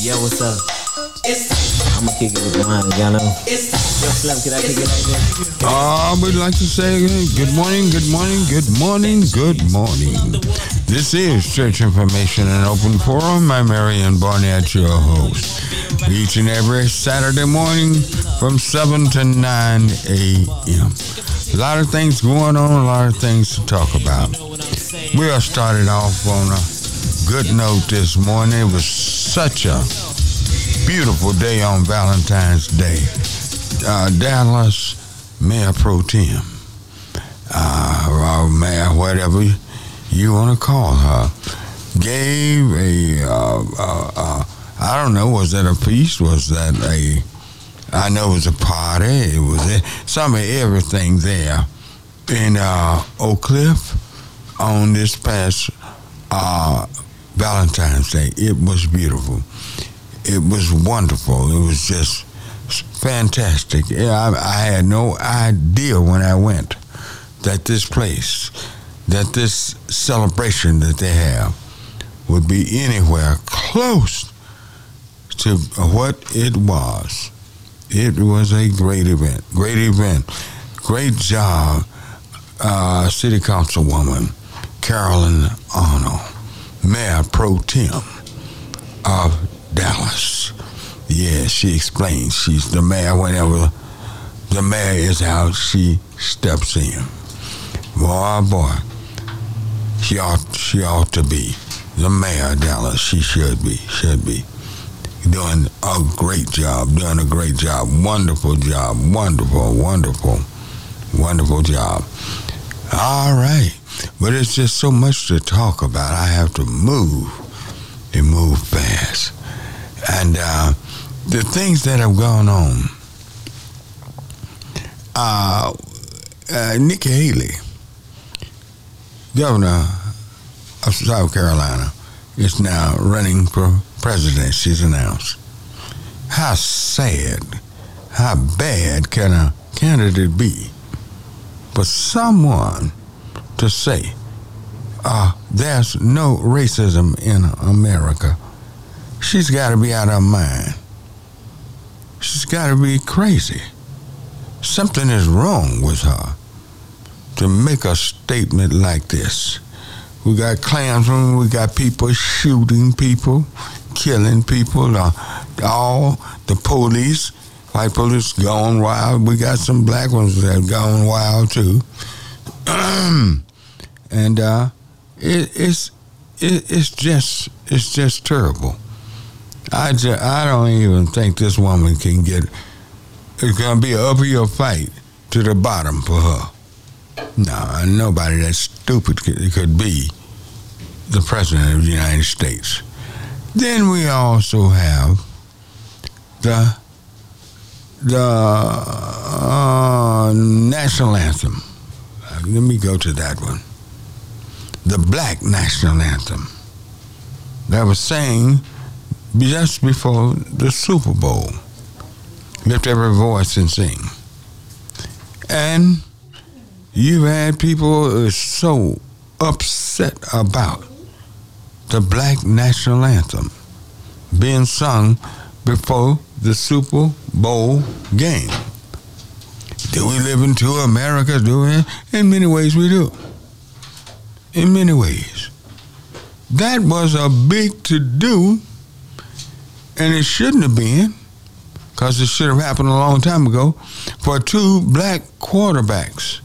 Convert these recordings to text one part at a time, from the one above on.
Yo, what's up? I'ma kick it with mine, y'all know. Yo, Slim, can I kick it like this? Uh, we'd like to say good morning, good morning, good morning, good morning. This is Church Information and Open Forum. I'm Marion Barnett, your host. Each and every Saturday morning from 7 to 9 a.m. A lot of things going on, a lot of things to talk about. We are started off on a good note this morning. It was such a beautiful day on Valentine's Day. Uh, Dallas Mayor Pro Tem, uh, or Mayor, whatever you want to call her, gave a, uh, uh, uh, I don't know, was that a feast? Was that a, I know it was a party. It was some of everything there in uh, Oak Cliff on this past uh, Valentine's Day. It was beautiful. It was wonderful. It was just fantastic. I, I had no idea when I went that this place, that this celebration that they have, would be anywhere close to what it was. It was a great event. Great event. Great job, uh, City Councilwoman Carolyn Arnold, Mayor Pro Tem of Dallas. Yeah, she explains. She's the mayor whenever the mayor is out, she steps in. Boy, oh boy, she ought, she ought to be the mayor of Dallas. She should be, should be doing a great job, doing a great job, wonderful job, wonderful, wonderful, wonderful job. All right, but it's just so much to talk about. I have to move and move fast, and uh, the things that have gone on. Uh, uh, Nikki Haley, governor of South Carolina, is now running for president, she's announced. How sad, how bad can a candidate be for someone to say, uh, there's no racism in America? She's got to be out of her mind. She's got to be crazy. Something is wrong with her to make a statement like this. We got Klansmen, we got people shooting people, killing people, uh, all the police, white police gone wild. We got some black ones that gone wild too. and uh, it, it's it, it's just it's just terrible. I just, I don't even think this woman can get. It's gonna be an uphill fight to the bottom for her. No, nobody that stupid could, be the president of the United States. Then we also have the the uh, national anthem. Uh, let me go to that one. The black national anthem that was sang just before the Super Bowl. Lift every voice and sing. And you've had people so upset about the black national anthem being sung before the Super Bowl game. Do we live in two Americas? Do we? In many ways, we do. In many ways. That was a big to do, and it shouldn't have been, because it should have happened a long time ago, for two black quarterbacks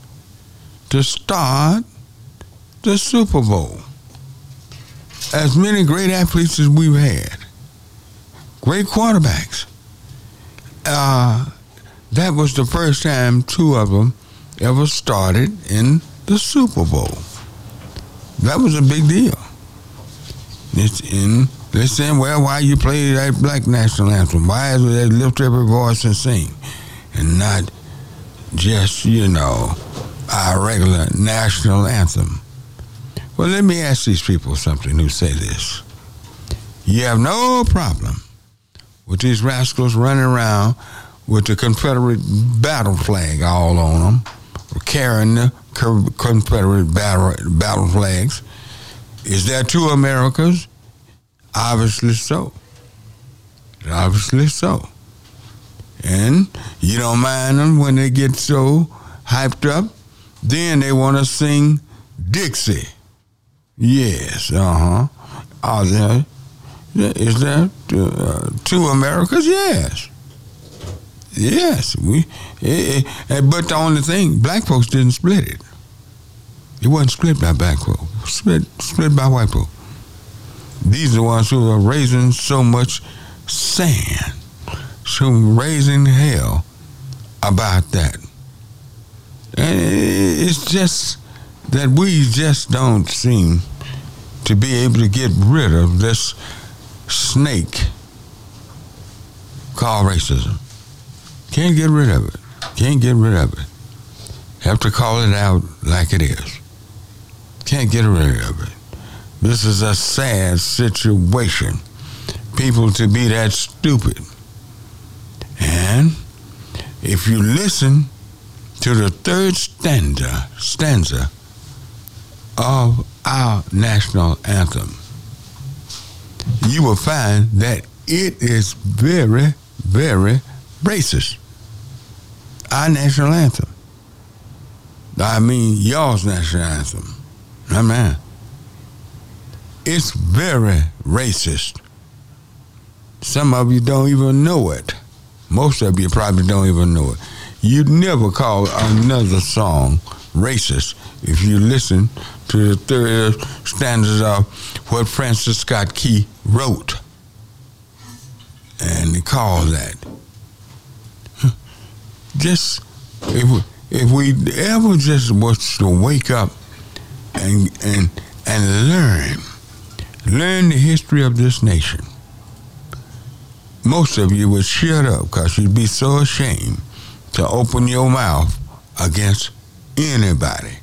to start the Super Bowl. As many great athletes as we've had, great quarterbacks. Uh, that was the first time two of them ever started in the Super Bowl. That was a big deal. It's in they're saying, well, why you play that black national anthem? Why is it they lift every voice and sing, and not just you know our regular national anthem? Well, let me ask these people something who say this. You have no problem with these rascals running around with the Confederate battle flag all on them, or carrying the Confederate battle, battle flags. Is there two Americas? Obviously so. Obviously so. And you don't mind them when they get so hyped up. Then they want to sing Dixie. Yes, uh huh. Are there, is there uh, two Americas? Yes. Yes, we. Eh, eh, but the only thing, black folks didn't split it. It wasn't split by black folks. Split, split by white folks. These are the ones who are raising so much sand, so raising hell about that. And it's just that we just don't seem to be able to get rid of this snake called racism. Can't get rid of it. Can't get rid of it. Have to call it out like it is. Can't get rid of it. This is a sad situation. People to be that stupid. And if you listen to the third stanza, stanza of our national anthem, you will find that it is very, very racist. Our national anthem. I mean, y'all's national anthem. I mean, it's very racist. Some of you don't even know it. Most of you probably don't even know it. You'd never call another song racist if you listen to the third stanzas of what Francis Scott Key wrote. And they call that. Just if we, if we ever just was to wake up and and and learn learn the history of this nation, most of you would shut up because you'd be so ashamed to open your mouth against anybody.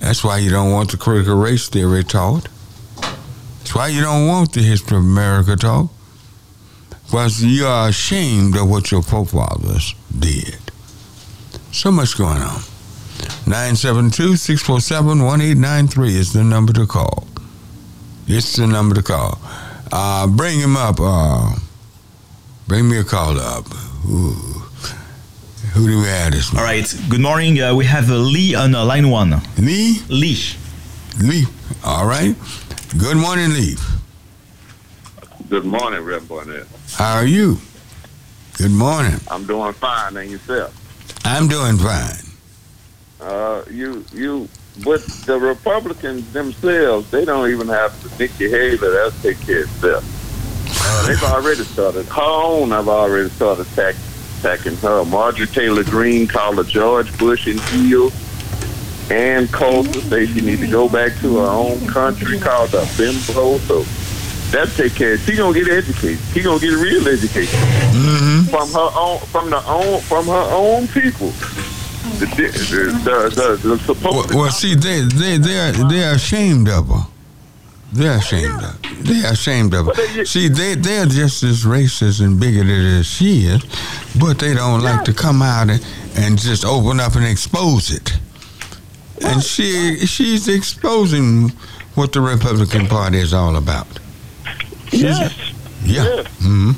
That's why you don't want the critical race theory taught. That's why you don't want the history of America taught. Because you are ashamed of what your forefathers did. So much going on. 972 647 1893 is the number to call. It's the number to call. Uh, bring him up. Uh, bring me a call up. Ooh. Who do we have this morning? All right. Good morning. Uh, we have uh, Lee on uh, line one. Lee? Lee. Lee. All right. Good morning, Lee. Good morning, Rev Barnett. How are you? Good morning. I'm doing fine, and yourself? I'm doing fine. Uh, you, you, but the Republicans themselves, they don't even have to Nikki Haley. Take care of itself. Uh, they've already started. Her own, I've already started attack, attacking her. Marjorie Taylor Greene called her George Bush and Hill. Ann Coulter say she need to go back to her own country, called her bimbo. So that take care. She gonna get educated. She gonna get a real education Mm-hmm. from her own, from the own, from her own people. The the the, Well, well, see, they they they are they are ashamed of her. They're ashamed of. Her. They are ashamed of her. See, they they're just as racist and bigoted as she is, but they don't like to come out and, and just open up and expose it. And she she's exposing what the Republican Party is all about. Yes, Yeah. Yes. hmm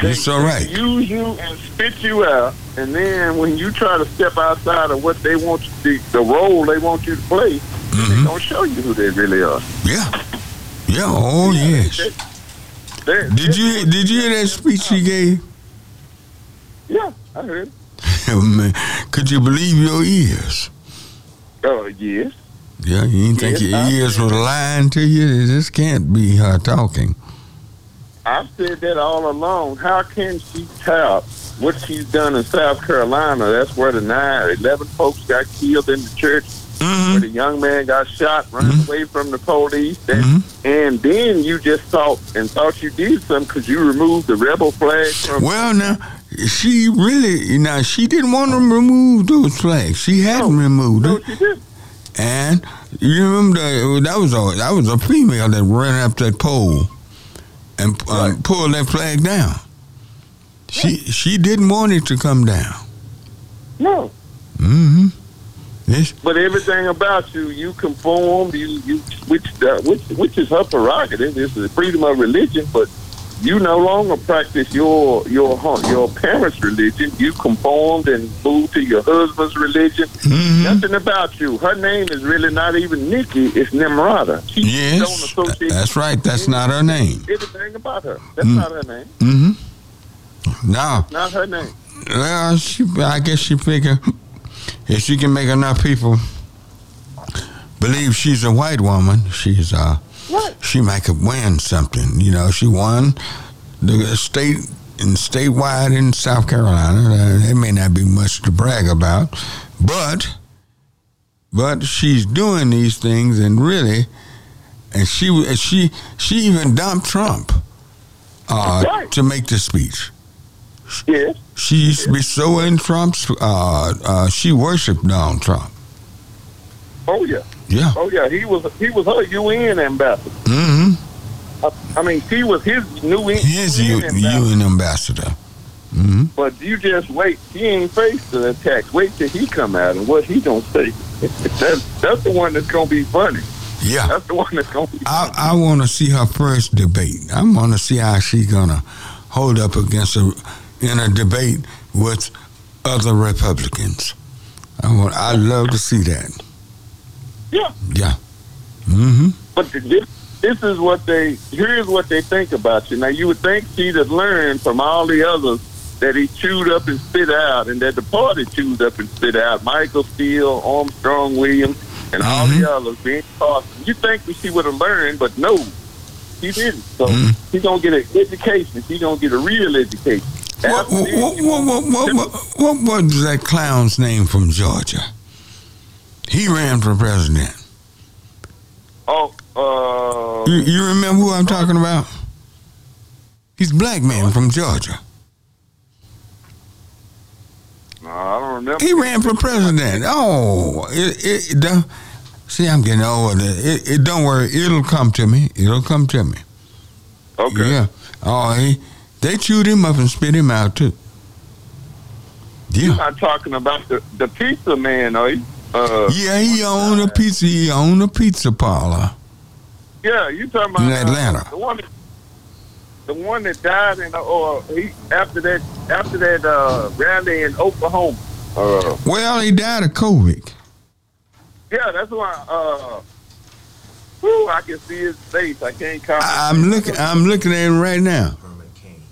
they, so they right. Use you and spit you out, and then when you try to step outside of what they want you, the, the role they want you to play, Mhm. they gonna show you who they really are. Yeah. Yeah. Oh yes. They- they- Did you did you hear that speech she gave? Yeah, I heard. Man, Could you believe your ears? Oh yes. Yeah, you didn't think your ears were lying to you? This can't be her talking. I've said that all along. How can she tout what she's done in South Carolina? That's where the nine, 11 folks got killed in the church, where Mm-hmm. the young man got shot running Mhm. away from the police. And, Mhm. and then you just thought and thought you did something because you removed the rebel flag from. Well, now, she really, now, she didn't want to remove those flags. She hadn't removed no, it. she. And you remember that, that was a that was a female that ran up that pole and um, Right. pulled that flag down. She she didn't want it to come down. No. Mm-hmm. Yes. But everything about you, you conformed. You, you, which, uh, which, which is her prerogative. It's the freedom of religion. But you no longer practice your your your parents' religion. You conformed and moved to your husband's religion. Mhm. Nothing about you. Her name is really not even Nikki. It's Nimrata. She Yes, don't associate that's right. That's not her name. anything about her. That's Mm. not her name. Mm-hmm. No, Not her name. well, she, I guess she figure if she can make enough people believe she's a white woman, she's uh, She might have won something. You know, she won the state and statewide in South Carolina. Uh, it may not be much to brag about, but but she's doing these things and really, and she she she even dumped Trump uh, Right. to make the speech. Yes. She used to be so in Trump's. Uh, uh, she worshipped Donald Trump. Oh yeah. Yeah. Oh yeah. He was he was her UN ambassador. Mm-hmm. I, I mean, she was his new UN ambassador. UN ambassador. Mm-hmm. But you just wait. He ain't faced the attacks. Wait till he come out and what he gonna say. that's that's the one that's gonna be funny. Yeah. That's the one that's gonna be. I, I want to see her first debate. I want to see how she gonna hold up against a in a debate with other Republicans. I want. I love to see that. Yeah. Yeah. Mm-hmm. But this this is what they here's what they think about you. Now you would think she'd have learned from all the others that he chewed up and spit out, and that the party chewed up and spit out. Michael Steele, Armstrong Williams, and all Mhm. the others. Ben Carson. You think that she would have learned, but no, she didn't. So Mhm. she's gonna get an education. She's gonna get a real education. What, what, what, what, what, what, what was that clown's name from Georgia? He ran for president. Oh, uh, You, you remember who I'm talking about? He's a black man from Georgia. no, I don't remember. He ran for president. Oh, it, it, see, I'm getting older. It, it don't worry. It'll come to me. It'll come to me. Okay. Yeah. Oh, he, they chewed him up and spit him out too. You're Yeah. not talking about the, the pizza man, are you? Uh, Yeah, he owned a pizza. He owned a pizza parlor. Yeah, you talking about In uh, Atlanta. the one, that, the one that died in, or he after that, after that uh, rally in Oklahoma. Uh, Well, he died of COVID. yeah, that's why. Uh, whew, I can see his face. I can't comment. I, I'm looking. I'm looking at him right now. Herman Cain.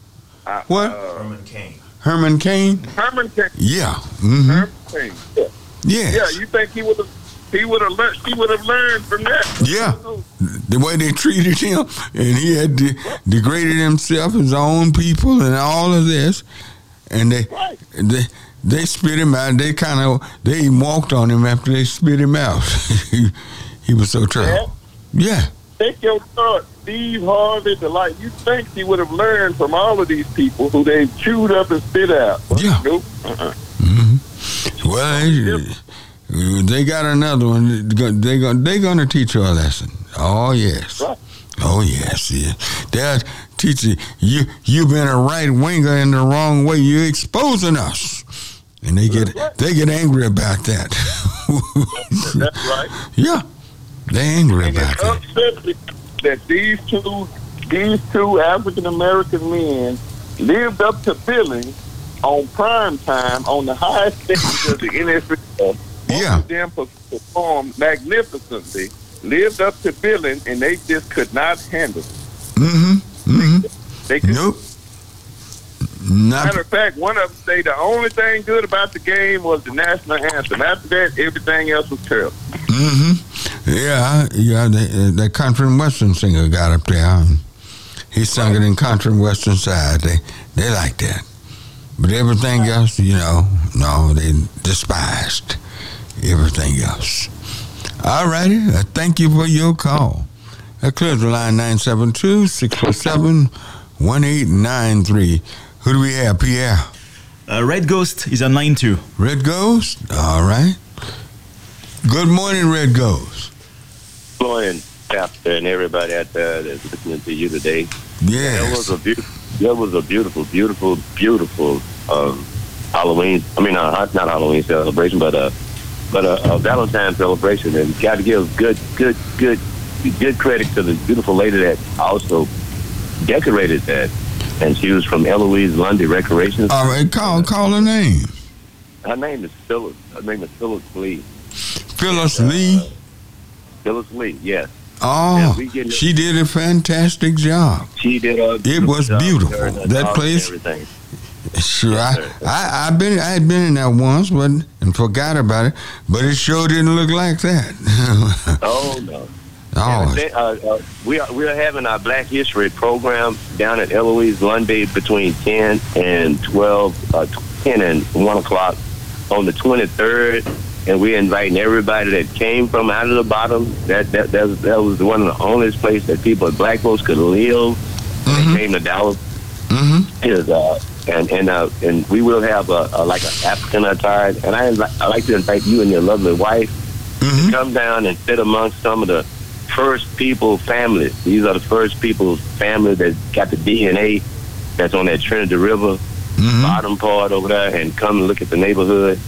I- what? Uh, Herman Cain. Herman Cain. Herman Cain. Yeah. Mm-hmm. Herman Cain. Yeah. Yes. yeah, you think he would have? He would have learned. He would have learned from that. Yeah. the way they treated him, and he had de- degraded himself, his own people, and all of this, and they Right. they they spit him out. They kind of they walked on him after they spit him out. he, he was so Yeah. terrible. Yeah, Take your thought, Steve Harvey, the like. You think he would have learned from all of these people who they chewed up and spit out? Yeah. Nope. Uh-uh. Mm-hmm. Well, they, uh, they got another one. They go they gonna teach you a lesson. Oh yes. Right. Oh yes, yeah. They'll teach you. You you've been a right winger in the wrong way. You're exposing us, and they get right. they get angry about that. That's right. yeah, they angry And about it's that. that these two these two African American men lived up to billing on prime time on the highest stage of the NFL. Yeah. of them performed magnificently, lived up to billing, and they just could not handle it. Mm-hmm. Mm-hmm. They could, Nope. Not. Matter of fact, one of them say the only thing good about the game was the national anthem. After that, everything else was terrible. Mm-hmm. Yeah, yeah. That country and western singer got up there. And he sung it in country and western side. They they like that. But everything else, you know, no, they despised everything else. All righty. Uh, thank you for your call. That clears the line 972 647 1893. Who do we have, Pierre? Uh, Red Ghost is on line two. Red Ghost? All right. Good morning, Red Ghost. Good morning, Pastor, and everybody out there that's listening to you today. That was a beautiful, that was a beautiful, beautiful, beautiful um, Halloween. I mean, uh, not Halloween celebration, but a but a, a Valentine's celebration. And got to give good, good, good, good credit to the beautiful lady that also decorated that, and she was from Eloise Lundy Recreation. All right, call call her name. Her name is Phyllis. Her name is Phyllis Lee. Phyllis Uh, Lee. Phyllis Lee. Yes, Oh, yeah, we get- she did a fantastic job. she did a. It was beautiful. her and her That place- Sure, Yes, I. I, I've been, I had been in there once, but and forgot about it. But it sure didn't look like that. Oh no. oh, they- uh, uh, we are we are having our Black History program down at Eloise Lundy between ten and twelve, uh, ten and one o'clock on the twenty third, and we're inviting everybody that came from out of the bottom. That that that was, that was one of the only place that people, black folks, could live. Mhm. They came to Dallas. hmm Is uh, and and uh, and we will have a, a like an African attire, and I invite, I like to invite you and your lovely wife hmm come down and sit amongst some of the first people families. These are the first people's family that got the DNA that's on that Trinity River hmm bottom part over there and come and look at the neighborhood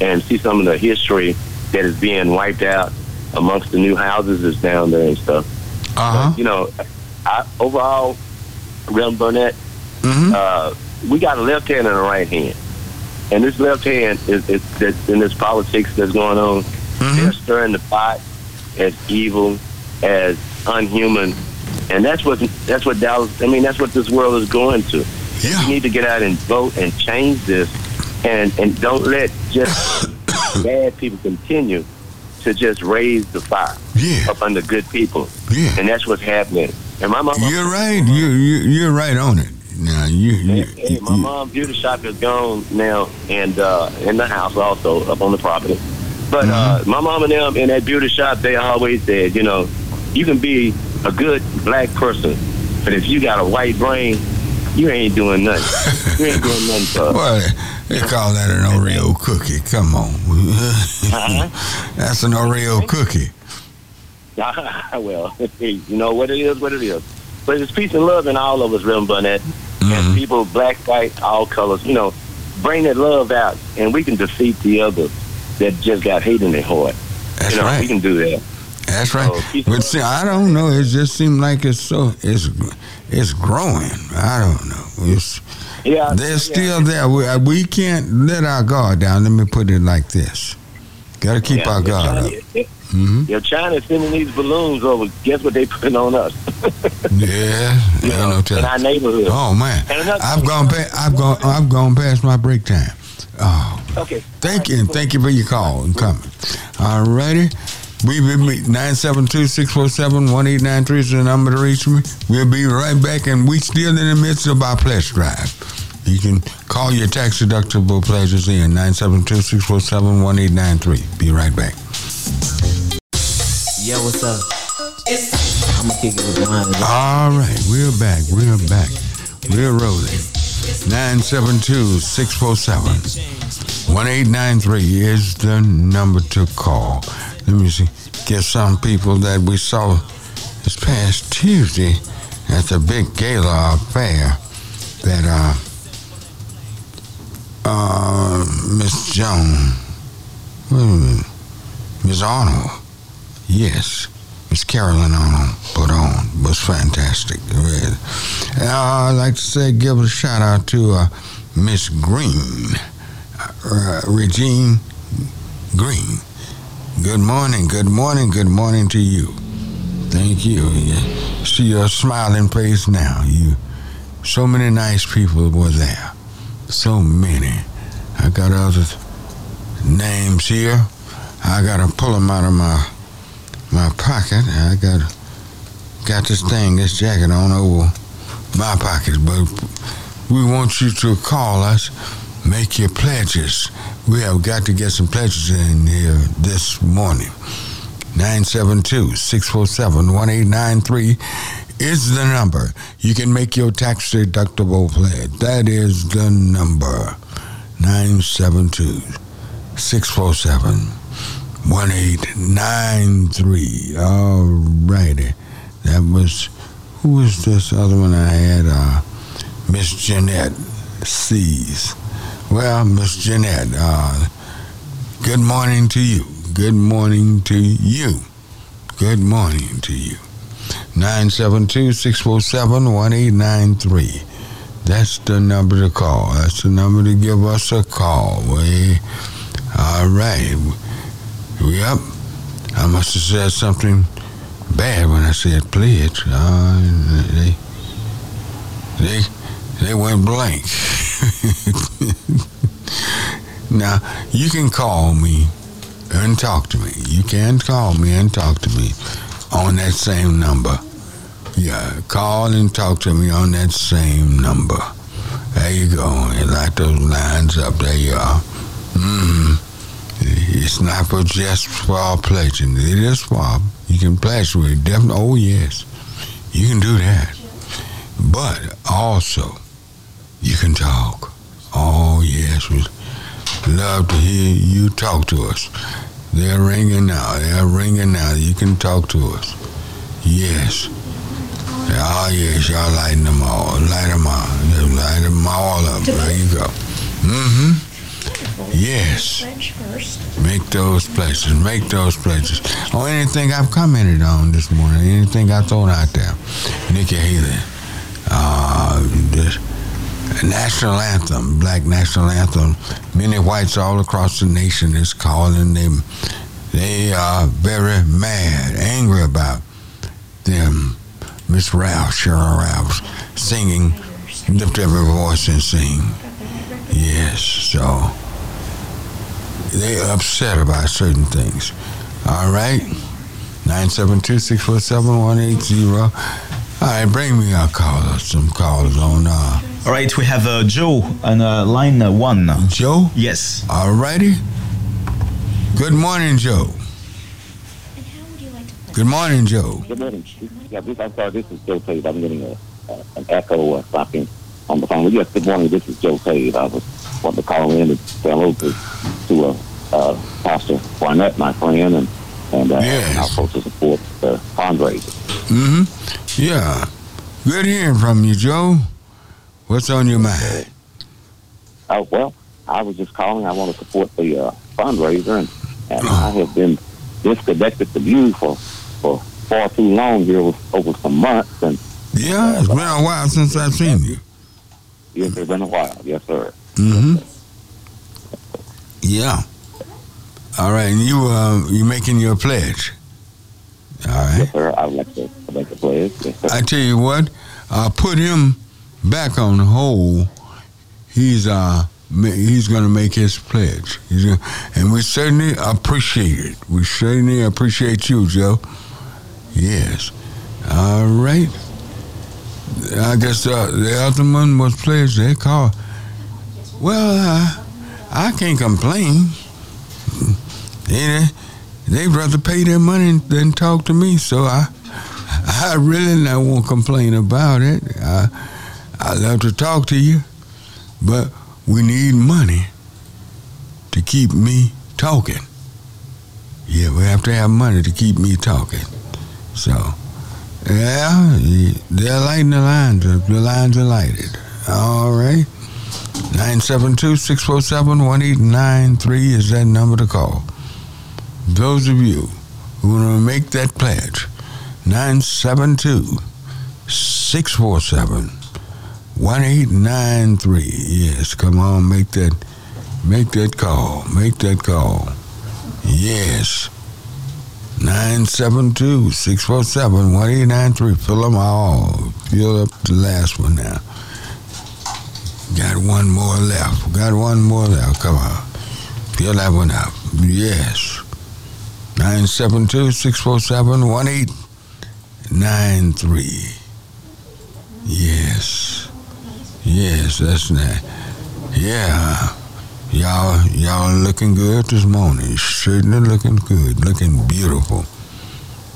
and see some of the history that is being wiped out amongst the new houses that's down there and stuff. Uh huh. You know, I, overall, Reverend Burnett, hmm uh, we got a left hand and a right hand. And this left hand is, is that's in this politics that's going on hmm they're stirring the pot as evil, as unhuman, and that's what that's what Dallas. I mean, that's what this world is going to. We need to get out and vote and change this, and and don't let just bad people continue to just raise the fire Yeah. up under good people, Yeah. and that's what's happening. And my mom, You're right. You you you're right on it. Now you, you, Hey, my you- mom's beauty shop is gone now, and uh, in the house also up on the property. But uh, my mom and them in that beauty shop, they always said, you know, you can be a good black person, but if you got a white brain, you ain't doing nothing. you ain't doing nothing for. Well, they call that an Oreo cookie. Come on. Uh-huh. That's an Oreo cookie. well, you know what it is, what it is. But it's peace and love in all of us, Reverend Burnett. Mhm. And people, black, white, all colors, you know, bring that love out, and we can defeat the other that just got hate in their heart. That's you know, we can do that. That's right. Peace But see, I don't know. It just seems like it's so it's it's growing. I don't know. It's Yeah, they're yeah. still there. We, uh, we can't let our guard down. Let me put it like this. Got to keep Yeah, our guard China, up. If, hmm if China's sending these balloons over, guess what they putting on us? Yeah, You I know, know in tell. our neighborhood. Oh man, I've gone past. I've gone. I've gone past my break time. Oh, Okay. thank you, and thank you for your call and coming. All righty. We will meet 972-647-1893 is the number to reach me. We'll be right back, and we still in the midst of our pledge drive. You can call your tax deductible pledges in 972-647-1893. Be right back. Yo, what's up? I'ma kick it with the mine. All right, we're back. We're back. We're rolling. 972-647-1893 is the number to call. Let me see. Get some people that we saw this past Tuesday at the big gala affair that uh uh Miss Joan minute. Miss Arnold. Yes. Miss Carolyn Arnold put on was fantastic. Uh, I'd like to say give a shout out to uh, Miss Green, uh, Regine Green. Good morning, good morning, good morning to you. Thank you. You see your smiling face now. You, so many nice people were there. So many. I got other names here. I gotta pull them out of my my pocket. I got got this thing, this jacket on over my pocket, but we want you to call us, make your pledges. We have got to get some pledges in here this morning. 972-647-1893 is the number. You can make your tax deductible pledge. That is the number. 972-647 1893. All righty. That was, who was this other one I had? Uh, Miss Jeanette Sees. Well, Miss Jeanette, uh, good morning to you. Good morning to you. Good morning to you. 972-647-1893. That's the number to call. That's the number to give us a call. We, all right. Yep. I must have said something bad when I said pledge. Uh, they, they, they went blank. now, you can call me and talk to me. You can call me and talk to me on that same number. Yeah, call and talk to me on that same number. There you go. You light those lines up. There you are. Mm-hmm. It's not for just for pledging. It is for you can pledge with it. Definitely. Oh yes, you can do that. But also, you can talk. Oh yes, we love to hear you talk to us. They're ringing now. They're ringing now. You can talk to us. Yes. Oh, yes, y'all lighting them all. Light them all. Just light them all up. There you go. Mm-hmm. Yes. Make those places. Make those places. Or anything I've commented on this morning. Anything I thrown out there. Nikki Haley. Uh, this national anthem, black national anthem. Many whites all across the nation is calling them. They are very mad, angry about them Miss Ralph, Sheryl Ralph, singing, lift every voice and sing. Yes, so they upset about certain things. All right, 972-647-180. All right, bring me a caller, some callers on. Uh, All right, we have uh, Joe on uh, line uh, one. Joe? Yes. All righty. Good morning, Joe. Good morning, Joe. Good morning. Yeah, this, I'm sorry, this is Joe Tate. I'm getting a, uh, an echo or something on the phone. Yes, good morning. This is Joe Tate. I was wanting to call in and say hello to, to uh, uh, Pastor Barnett, my friend, and, and uh, Yes. I'm supposed to support the fundraiser. Mm-hmm. Yeah. Good hearing from you, Joe. What's on your mind? Oh, well, I was just calling. I want to support the uh, fundraiser, and, and I have been disconnected from you for, for far too long here, with, over some months, and Yeah, it's been a while since I've seen you. yes, it's been a while. Yes, sir. Mm-hmm. Yeah. All right, and you uh, you making your pledge. All right. Yes, sir. I would like to make a pledge. Yes, sir. I tell you what, uh, put him back on hold. He's uh he's gonna make his pledge. He's gonna, and we certainly appreciate it. We certainly appreciate you, Joe. Yes. All right. I guess uh, the other one was pledged. They call. Well, uh, I can't complain. They they'd rather pay their money than talk to me. So I I really not won't complain about it. I I love to talk to you, but we need money to keep me talking. Yeah, we have to have money to keep me talking. So, yeah, they're lighting the lines. The lines are lighted. All right. 972-647-1893 is that number to call. Those of you who want to make that pledge, 972-647-1893. Yes, come on, make that make that call. Make that call. Yes. 972-647-1893. Fill them all. Fill up the last one now. Got one more left. Got one more left. Come on. Fill that one up. Yes. 972-647-1893. Yes. Yes, that's that. Yeah. Y'all y'all looking good this morning. Certainly looking good. Looking beautiful.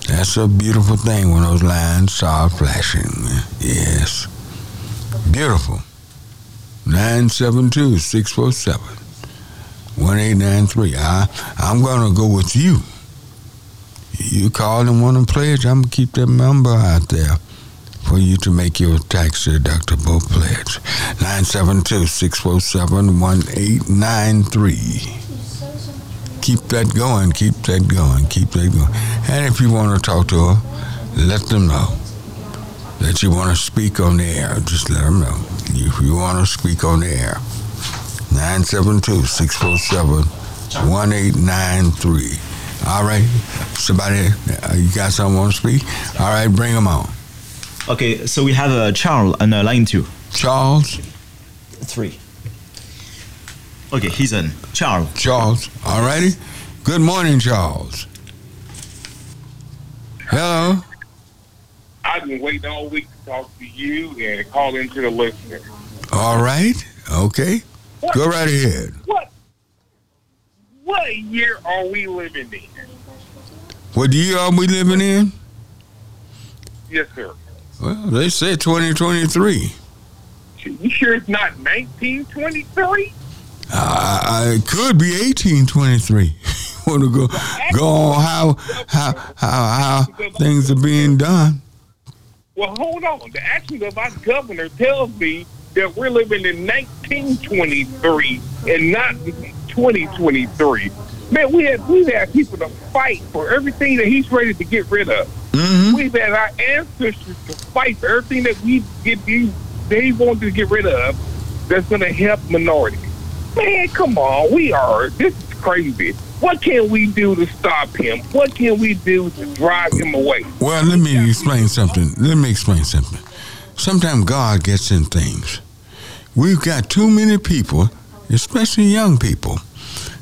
That's a beautiful thing when those lines start flashing. Yes. Beautiful. 972 647 1893. I, I'm to go with you. You call and want to pledge, I'm going to keep that number out there for you to make your tax deductible pledge. 972 647 1893. Keep that going, keep that going, keep that going. And if you want to talk to her, let them know. that you want to speak on the air, just let them know. If you want to speak on the air, 972-647-1893. All right, somebody, uh, you got someone want to speak? All right, bring them on. Okay, so we have uh, Charles on uh, line two. Charles? Three. Okay, he's on. Charles. Charles, all righty. Good morning, Charles. Hello. I've been waiting all week to talk to you and call into the listener. All right. Okay. Go right ahead. What? What year are we living in? What year are we living in? Yes, sir. Well, they said 2023. You sure it's not 1923? Uh, it could be 1823. Want to go go on how how how how things are being done? Well, hold on. The actions of our governor tells me that we're living in 1923 and not 2023. Man, we had we've had people to fight for everything that he's ready to get rid of. Mm-hmm. We've had our ancestors to fight for everything that we get they wanted to get rid of that's going to help minorities. Man, come on, we are. This is crazy. What can we do to stop him? What can we do to drive him away? Well, let me explain something. Let me explain something. Sometimes God gets in things. We've got too many people, especially young people,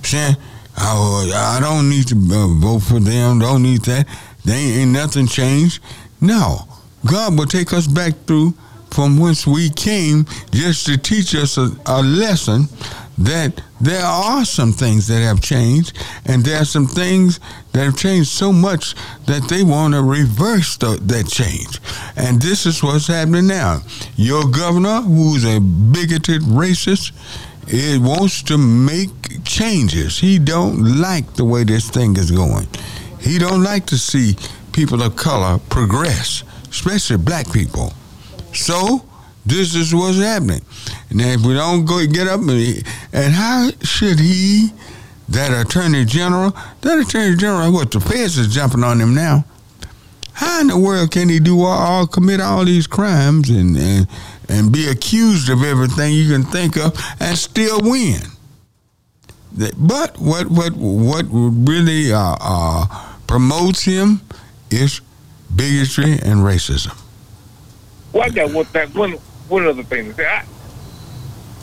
saying, "Oh, I don't need to uh, vote for them. Don't need that. They ain't nothing changed." No, God will take us back through from whence we came, just to teach us a, a lesson that there are some things that have changed, and there are some things that have changed so much that they want to reverse the, that change. And this is what's happening now. Your governor, who's a bigoted racist, it wants to make changes. He don't like the way this thing is going. He don't like to see people of color progress, especially black people. So this is what's happening. And if we don't go get up, and, and how should he, that attorney general, that attorney general, what the feds is jumping on him now? How in the world can he do all, all commit all these crimes and, and and be accused of everything you can think of and still win? But what what what really uh, uh, promotes him is bigotry and racism. Well, I got one one one other thing to say. I,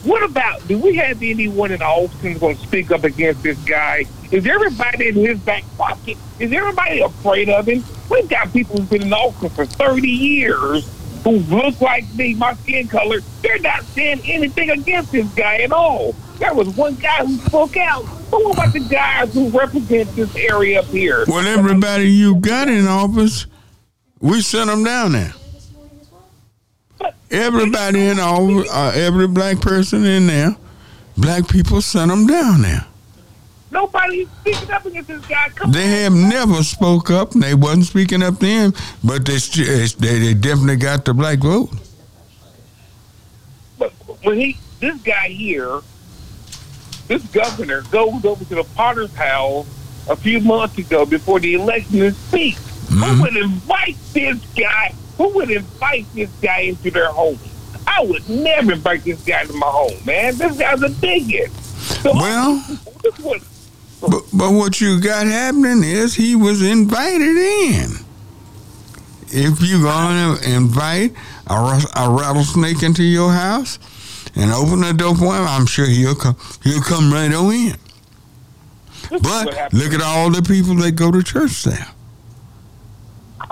what about do we have anyone in Austin going to speak up against this guy? Is everybody in his back pocket? Is everybody afraid of him? We've got people who've been in Austin for thirty years who look like me, my skin color. They're not saying anything against this guy at all. There was one guy who spoke out. But what about the guys who represent this area up here? Well, everybody you got in office, we sent them down there. Everybody in all, uh, every black person in there, black people sent them down there. Nobody's speaking up against this guy. Come They have never spoke up, and they wasn't speaking up then, but they they, they definitely got the black vote. But when he, this guy here, this governor goes over to the Potter's house a few months ago before the election and speaks. Who mm-hmm. would invite this guy? Who would invite this guy into their home? I would never invite this guy to my home, man. This guy's a bigot. So Well, this was, but, but what you got happening is he was invited in. If you're going to invite a, a rattlesnake into your house and open the door for him, I'm sure he'll come. He'll come right on in. this But look at all the people that go to church there.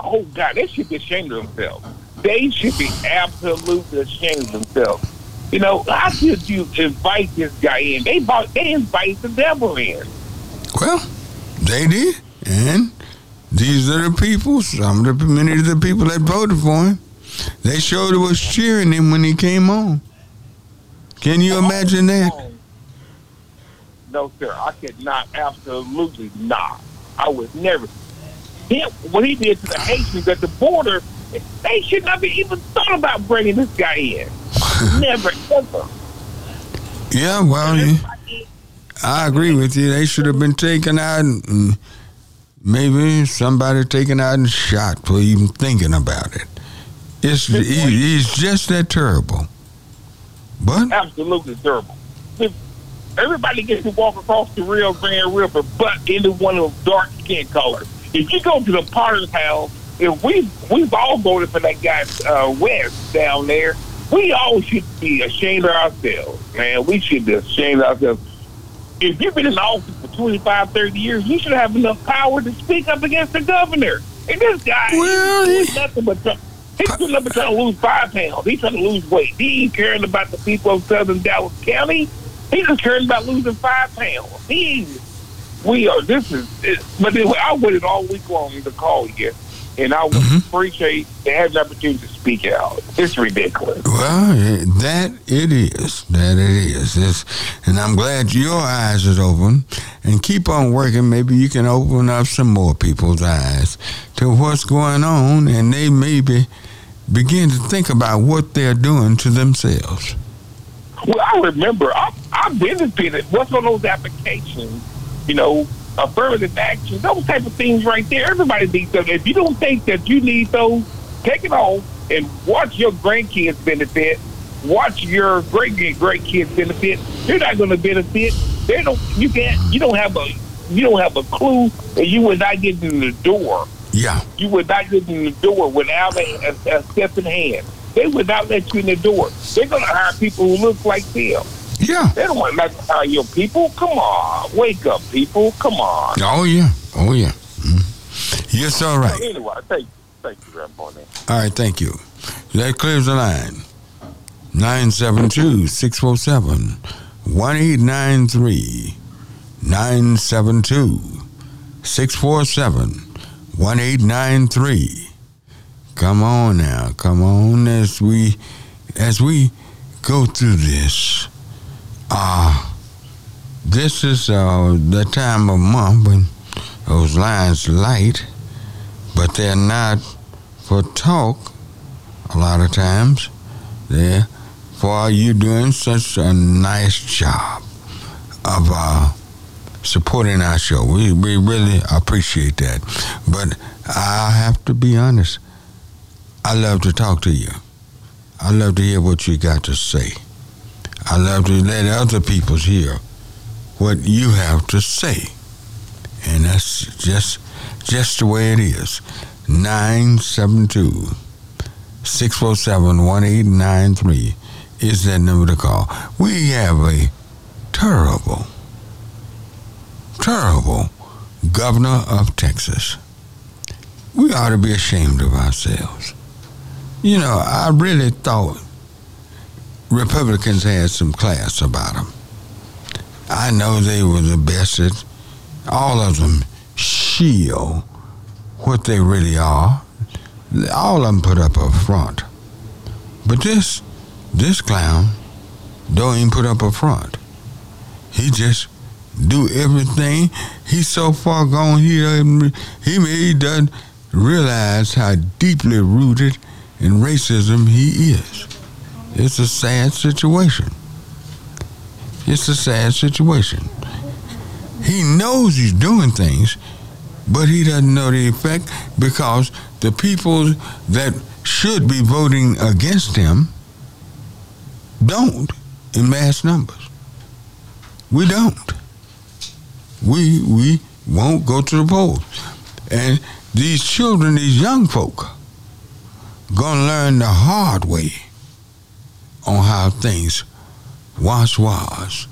oh God, they should be ashamed of themselves. They should be absolutely ashamed of themselves. You know, how could you invite this guy in? They bought, they invite the devil in. Well, they did, and these are the people. Some of the many of the people that voted for him. They showed was cheering him when he came on. Can you imagine that? No, sir, I could not. Absolutely not. I would never. Him, what he did to the Haitians at the border, they should not be even thought about bringing this guy in. never, ever. Yeah, well, yeah, I agree with you. They should have been taken out, and and maybe somebody taken out and shot for even thinking about it. It's it's just that terrible. But absolutely terrible. If everybody gets to walk across the Rio Grande River, but into one of those dark skin colors. If you go to the Potter's house, if we we've all voted for that guy uh, West down there, we all should be ashamed of ourselves, man. We should be ashamed of ourselves. If you've been in office for 25, 30 years, you should have enough power to speak up against the governor. And this guy, Well, doing nothing but try- he's sitting up and trying to lose five pounds. He's trying to lose weight. He ain't caring about the people of Southern Dallas County. He's just caring about losing five pounds. He, we are. This is. It, but anyway, I waited all week long to call you, and I would mm-hmm. appreciate having the opportunity to speak out. It's ridiculous. well, that it is. That it is. It's, and I'm glad your eyes is open. And keep on working. Maybe you can open up some more people's eyes to what's going on, and they maybe begin to think about what they're doing to themselves. Well, I remember I, I benefited. What's on those applications? You know, affirmative action, those type of things right there. Everybody needs them. If you don't think that you need those, take it off and watch your grandkids benefit. Watch your great great kids benefit. They're not going to benefit. They don't. You can't. You don't have a. You don't have a clue, and you would not get in the door Yeah. you would not get in the door without a, a, a step in hand. They would not let you in the door. They're going to hire people who look like them. Yeah. They don't want to your people. Come on, wake up, people. Come on. Oh yeah. Oh yeah. Mm. You're so right. Anyway, thank you, thank you, Grandpa. All right, thank you. That clears the line. 972 647 1893. 972 647 1893. Come on now, come on as we as we go through this. Uh this is uh the time of month when those lines light, but they're not for talk a lot of times. There, for you doing such a nice job of uh, supporting our show. We we really appreciate that. But I have to be honest. I love to talk to you. I love to hear what you got to say. I love to let other people hear what you have to say. And that's just just the way it is. 972 647 1893 is that number to call. We have a terrible, terrible governor of Texas. We ought to be ashamed of ourselves. You know, I really thought Republicans had some class about them. I know they were the best at all of them shield what they really are. All of them put up a front. But this this clown don't even put up a front. He just do everything. He's so far gone he he he doesn't realize how deeply rooted in racism he is. It's a sad situation. It's a sad situation. He knows he's doing things, but he doesn't know the effect because the people that should be voting against him don't in mass numbers. We don't. We we won't go to the polls. And these children, these young folk, gonna learn the hard way on how things was was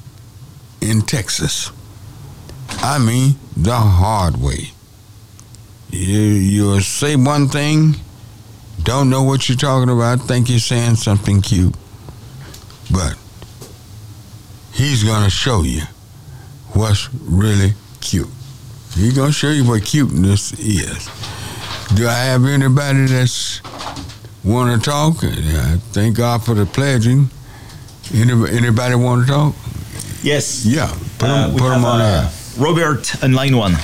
in Texas. I mean the hard way. You you say one thing, don't know what you're talking about, think you're saying something cute, but he's gonna show you what's really cute. He's gonna show you what cuteness is. Do I have anybody that's want to talk? Yeah, thank God for the pledging. Anybody, anybody want to talk? Yes. Yeah, put Uh, them, we put 'em have, on uh, there. Robert in line one.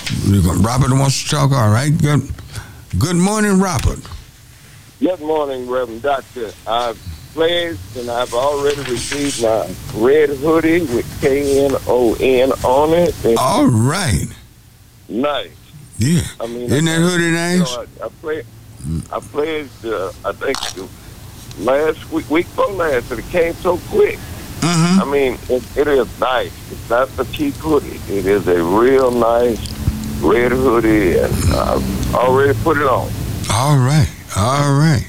Robert wants to talk. All right. Good. Good morning, Robert. Good morning, Reverend Doctor. I've pledged and I've already received my red hoodie with K N O N on it. It's All right. nice. Yeah. I mean, Isn't that hoodie you nice? know, I, I pray. I pledged, uh, I think, last week, week before last, and it came so quick. Mm-hmm. I mean, it, it is nice. It's not the cheap hoodie. It is a real nice red hoodie, and I've already put it on. All right. All right.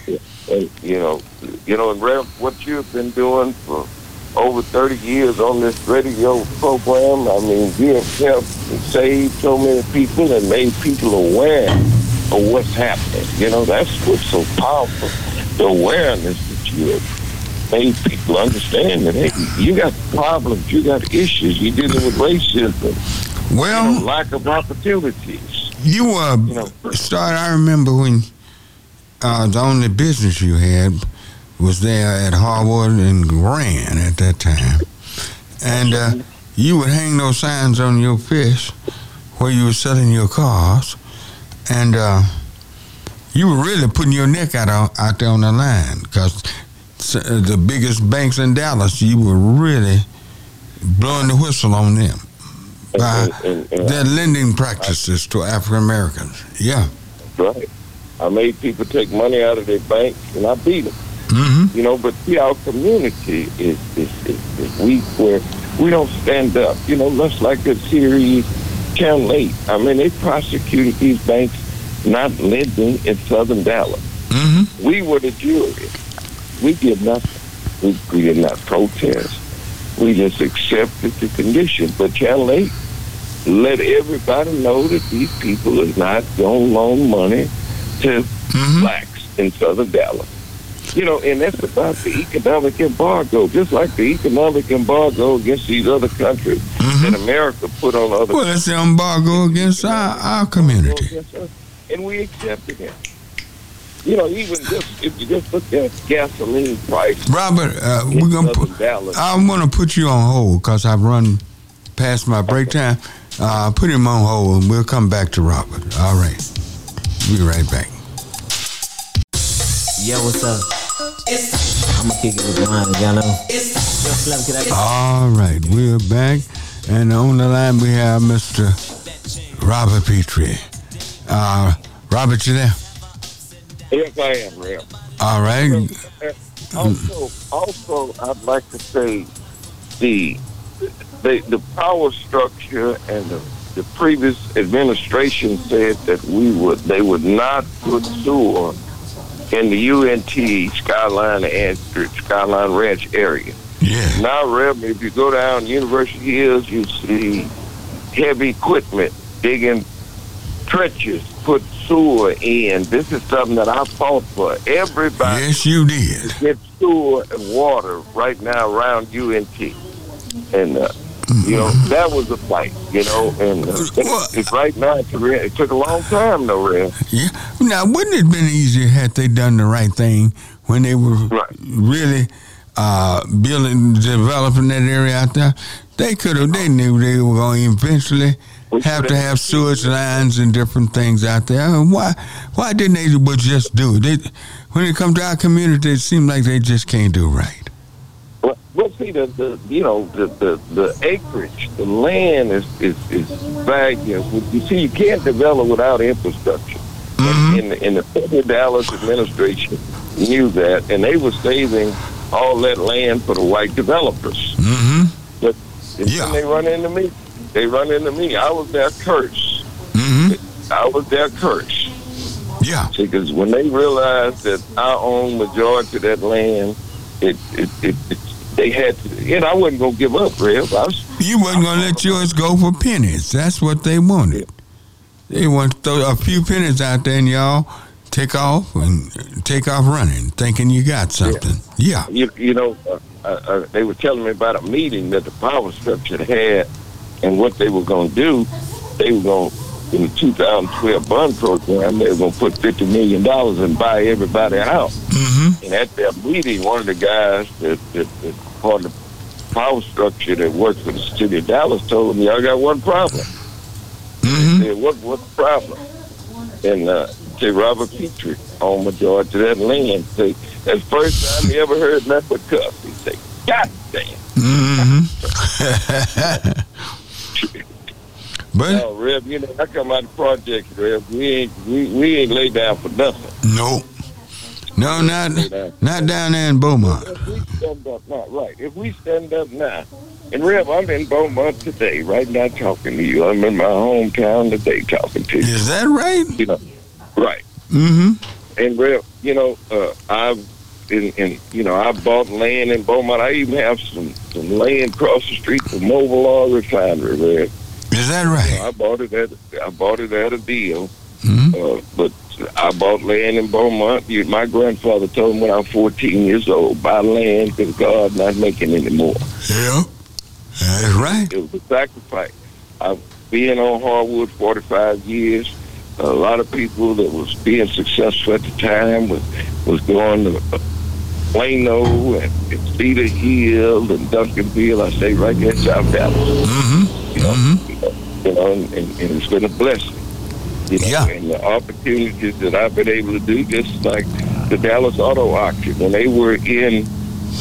And, you know, you know, and Rev, what you've been doing for over 30 years on this radio program, I mean, you have helped and saved so many people and made people aware of what's happening. You know, that's what's so powerful. The awareness that you have made people understand that, hey, you got problems, you got issues, you're dealing with racism, you know, Well, lack of opportunities. you uh, You know, start. I remember when uh, the only business you had was there at Harwood and Grand at that time, and uh, you would hang those signs on your fish where you were selling your cars, and uh, you were really putting your neck out out there on the line because the biggest banks in Dallas, you were really blowing the whistle on them by and, and, and their lending practices to African Americans. Yeah. Right. I made people take money out of their bank, and I beat them. Mm-hmm. You know, but see, our community is is, is, is weak where we don't stand up. You know, much like the series Channel 8. I mean, they prosecuted these banks not lending in Southern Dallas. Mm-hmm. We were the jury. We did nothing. We, we did not protest. We just accepted the condition. But Channel 8 let everybody know that these people are not going to loan money to Mm-hmm. blacks in Southern Dallas. You know, and that's about the economic embargo, just like the economic embargo against these other countries Mm-hmm. that America put on other Well, it's the embargo against our, our community. against us, and we accepted it. You know, even just if you just look at gasoline price Robert, uh, in we're gonna put. Dallas, I want to put you on hold because I've run past my break time. Uh, put him on hold, and we'll come back to Robert. All right, we'll be right back. Yeah, what's up? I'ma kick it with mine, y'all know. Yo, Slim, can I get All right, we're back, and on the line we have Mr. Robert Petrie. Uh, Robert, you there? yes, I am, real. All right. Also, also, I'd like to say the the the power structure and the, the previous administration said that we would they would not put sewer in the UNT Skyline and Skyline Ranch area. Yeah. Now, Reb, if you go down University Hills, you see heavy equipment digging trenches, put sewer in. This is something that I fought for. Everybody Yes, you did. get sewer and water right now around UNT. And, uh, you know, that was a fight, you know, and uh, it's right now, it took a long time, though, Red. Yeah. Now, wouldn't it have been easier had they done the right thing when they were Right. really uh, building, developing that area out there? They could have. They knew they were going to eventually have to could've- sewage lines and different things out there. Why? Why didn't they just do it? They, when it comes to our community, it seems like they just can't do right. Well, well see, the, the you know, the, the, the acreage, the land is, is, is valuable. You see, you can't develop without infrastructure. Mhm. And, and, the, and the federal Dallas administration knew that, and they were saving all that land for the white developers. Mm-hmm. But and Yeah. they run into me. They run into me. I was their curse. Mm-hmm. I was their curse. Yeah. Because when they realized that I own majority of that land, it it, it, it they had to, and I wasn't gonna give up, Rev. I was, You wasn't gonna let yours go for pennies. That's what they wanted. They want to throw a few pennies out there and y'all take off and take off running, thinking you got something. Yeah. you, you know, uh, uh, uh, they were telling me about a meeting that the power structure had, and what they were gonna do. They were gonna in the 2012 bond program, they were gonna put 50 million dollars and buy everybody out. Mm-hmm. And at that meeting, one of the guys that, that, that part of the power structure that works for the city of Dallas told me, I got one problem. Mm-hmm. I said, what, what's the problem? And uh, say Robert Petrie on majority of that land. Say, that's the first time he ever heard nothing but cuss. He say, God damn. Mm-hmm. But No, Rev, you know, I come out of the project, Rev. We ain't we, we ain't laid down for nothing. no, no, not not down there in Beaumont. If we stand up now, right? If we stand up now, and Rev, I'm in Beaumont today, right now talking to you. I'm in my hometown today talking to you. Is that right? You know, right? Mm-hmm. And Rev, you know, uh, I've in, in you know I bought land in Beaumont. I even have some some land across the street from Mobil Oil Refinery, Rev. Is that You know, right? I bought it at I bought it at a deal. mm-hmm. Uh, but I bought land in Beaumont. My grandfather told me when I was 14 years old, buy land because God not making any more. Yeah, that's right. It was a sacrifice. I've been on Harwood 45 years. A lot of people that was being successful at the time was was going to Plano and, Cedar Hill and Duncanville. I say right there in South Dallas. Mm-hmm. You know, Mm-hmm. you know, and, and it's been a blessing. You know, Yeah. and the opportunities that I've been able to do, just like the Dallas Auto Auction, when they were in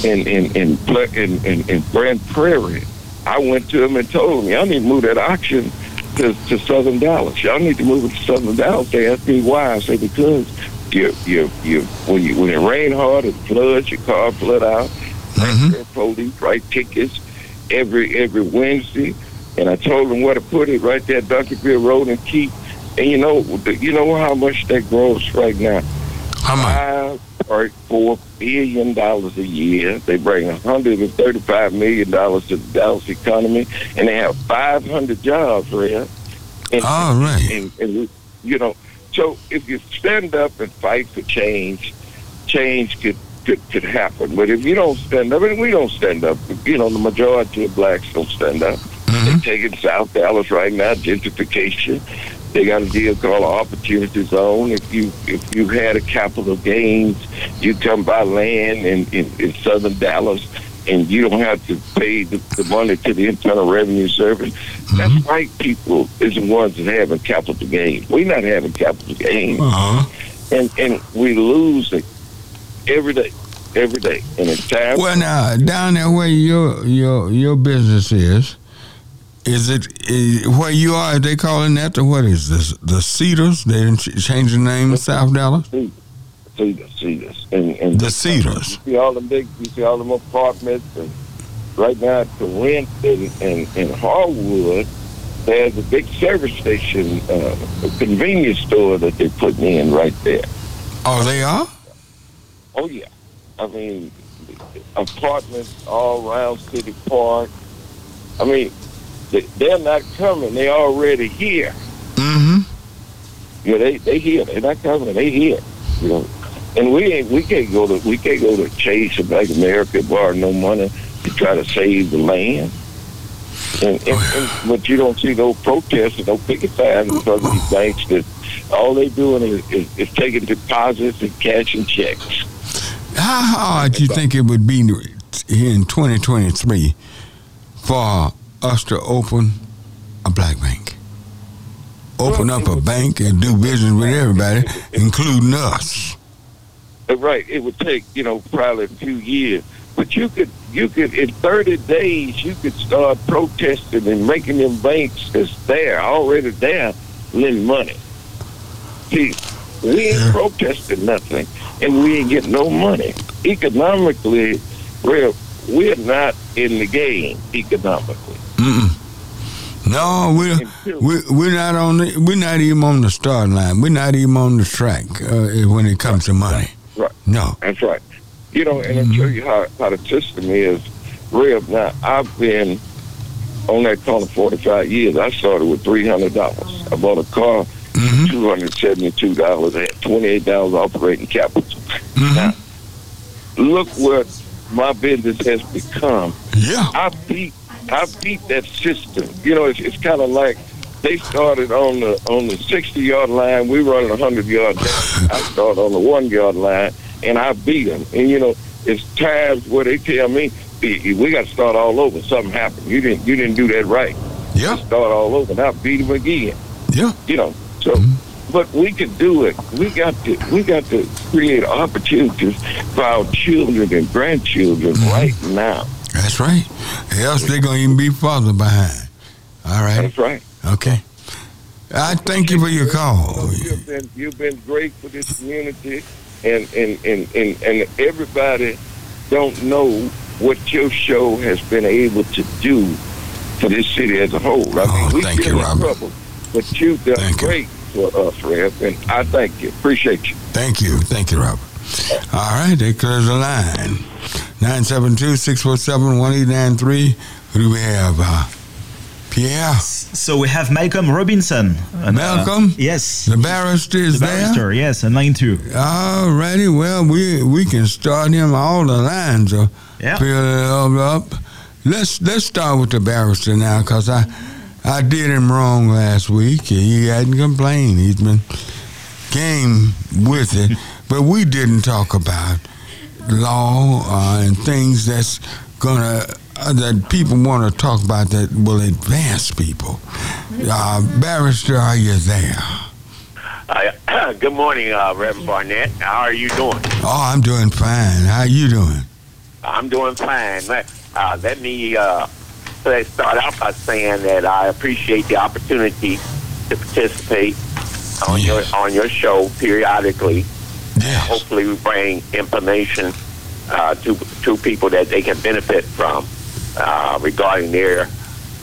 in in in in, in, in Grand Prairie, I went to them and told them, "Y'all need to move that auction to, to Southern Dallas. Y'all need to move it to Southern Dallas." They asked me why. I said because you you you when you when it rain hard, it floods, your car flood out. Mm-hmm. Police write tickets every every Wednesday, and I told them where to put it right there, Duncanville Road and Keep. And you know, you know how much that grows right now. How much? Five point four billion dollars a year. They bring hundred and thirty-five million dollars to the Dallas economy, and they have five hundred jobs there. And, All right. and, and you know, so if you stand up and fight for change, change could could, could happen. But if you don't stand up, and we don't stand up, you know, the majority of blacks don't stand up. Mhm. They're taking South Dallas right now, gentrification. They got a deal called Opportunity Zone. If you if you had a capital gains, you come buy land in, in, in southern Dallas and you don't have to pay the, the money to the Internal Revenue Service. That's white people is the ones that having capital gains. We're not having capital gains. Uh-huh. And and we lose it every day. Every day. And it's time Well, now down there where your your your business is, is it is, where you are? They calling that the what is this? The Cedars? They didn't change the name to South Dallas. Cedars, Cedars, and and The Cedars. You see all the big, you see all them apartments, and right now to rent in in, in Harwood, there's a big service station, uh, a convenience store that they're putting in right there. Oh, they are. Oh yeah, I mean apartments all around City Park. I mean, they're not coming; they're already here. Mm-hmm. Know, they they here. They're not coming. They here. You know, and we ain't we can't go to we can't go to Chase or Bank of America borrow no money to try to save the land. And, and, and but you don't see no protests and no picket signs because of these banks that all they doing is, is, is taking deposits and cashing checks. How hard do you think it would be here in 2023 for us to open a black bank? Open up a bank and do business with everybody, including us. Uh, Right, it would take you know probably a few years, but you could you could in thirty days you could start protesting and making them banks that's there already there lend money. See, we ain't Yeah. protesting nothing, and we ain't getting no money. Economically, we're we're not in the game economically. Mm-mm. No, we're we, we're not on the, we're not even on the start line. We're not even on the track uh, when it comes to money. Right. No. That's right. You know, and I'll tell you how, how the system is. Real now, I've been on that corner 45 years. I started with $300. I bought a car, Mm-hmm. $272. I had $28 operating capital. Mm-hmm. Now, look what my business has become. Yeah. I beat I beat that system. You know, it's, it's kind of like they started on the on the 60 yard line. We running a 100 yard line. I started on the one yard line, and I beat them. And you know, it's times where they tell me "We- got to start all over. Something happened. You didn't you didn't do that right. Yeah. Start all over. And I beat them again. Yeah. You know, so. Mm-hmm. But we could do it. We got to. We got to create opportunities for our children and grandchildren right now. That's right. Else they're gonna even be farther behind. All right. That's right. Okay. I thank you for your call. You've been you've been great for this community, and and and and, and everybody don't know what your show has been able to do for this city as a whole. I Oh, mean, we've thank been you, in trouble, but you've done Thank you. great for us, Rev, and I thank you. Appreciate you. Thank you. Thank you, Robert. All right, there clears the line. 972-647-1893. Who do we have? Uh, Pierre, So we have Malcolm Robinson. And, uh, Malcolm? yes. the barrister is The there. barrister, yes, and line two. All righty. Well, we we can start him. All the lines are Yeah. filled up. Let's let's start with the barrister now, cause I I did him wrong last week. He hadn't complained. He's been game with it, but we didn't talk about law uh, and things that's gonna uh, that people want to talk about that will advance people. Uh, barrister, are you there? Uh, good morning, uh, Reverend Barnett. How are you doing? Oh, I'm doing fine. How are you doing? I'm doing fine. Let- Uh, let me uh, let's start out by saying that I appreciate the opportunity to participate on Yes. your on your show periodically. Yes. Hopefully, we bring information uh, to to people that they can benefit from uh, regarding their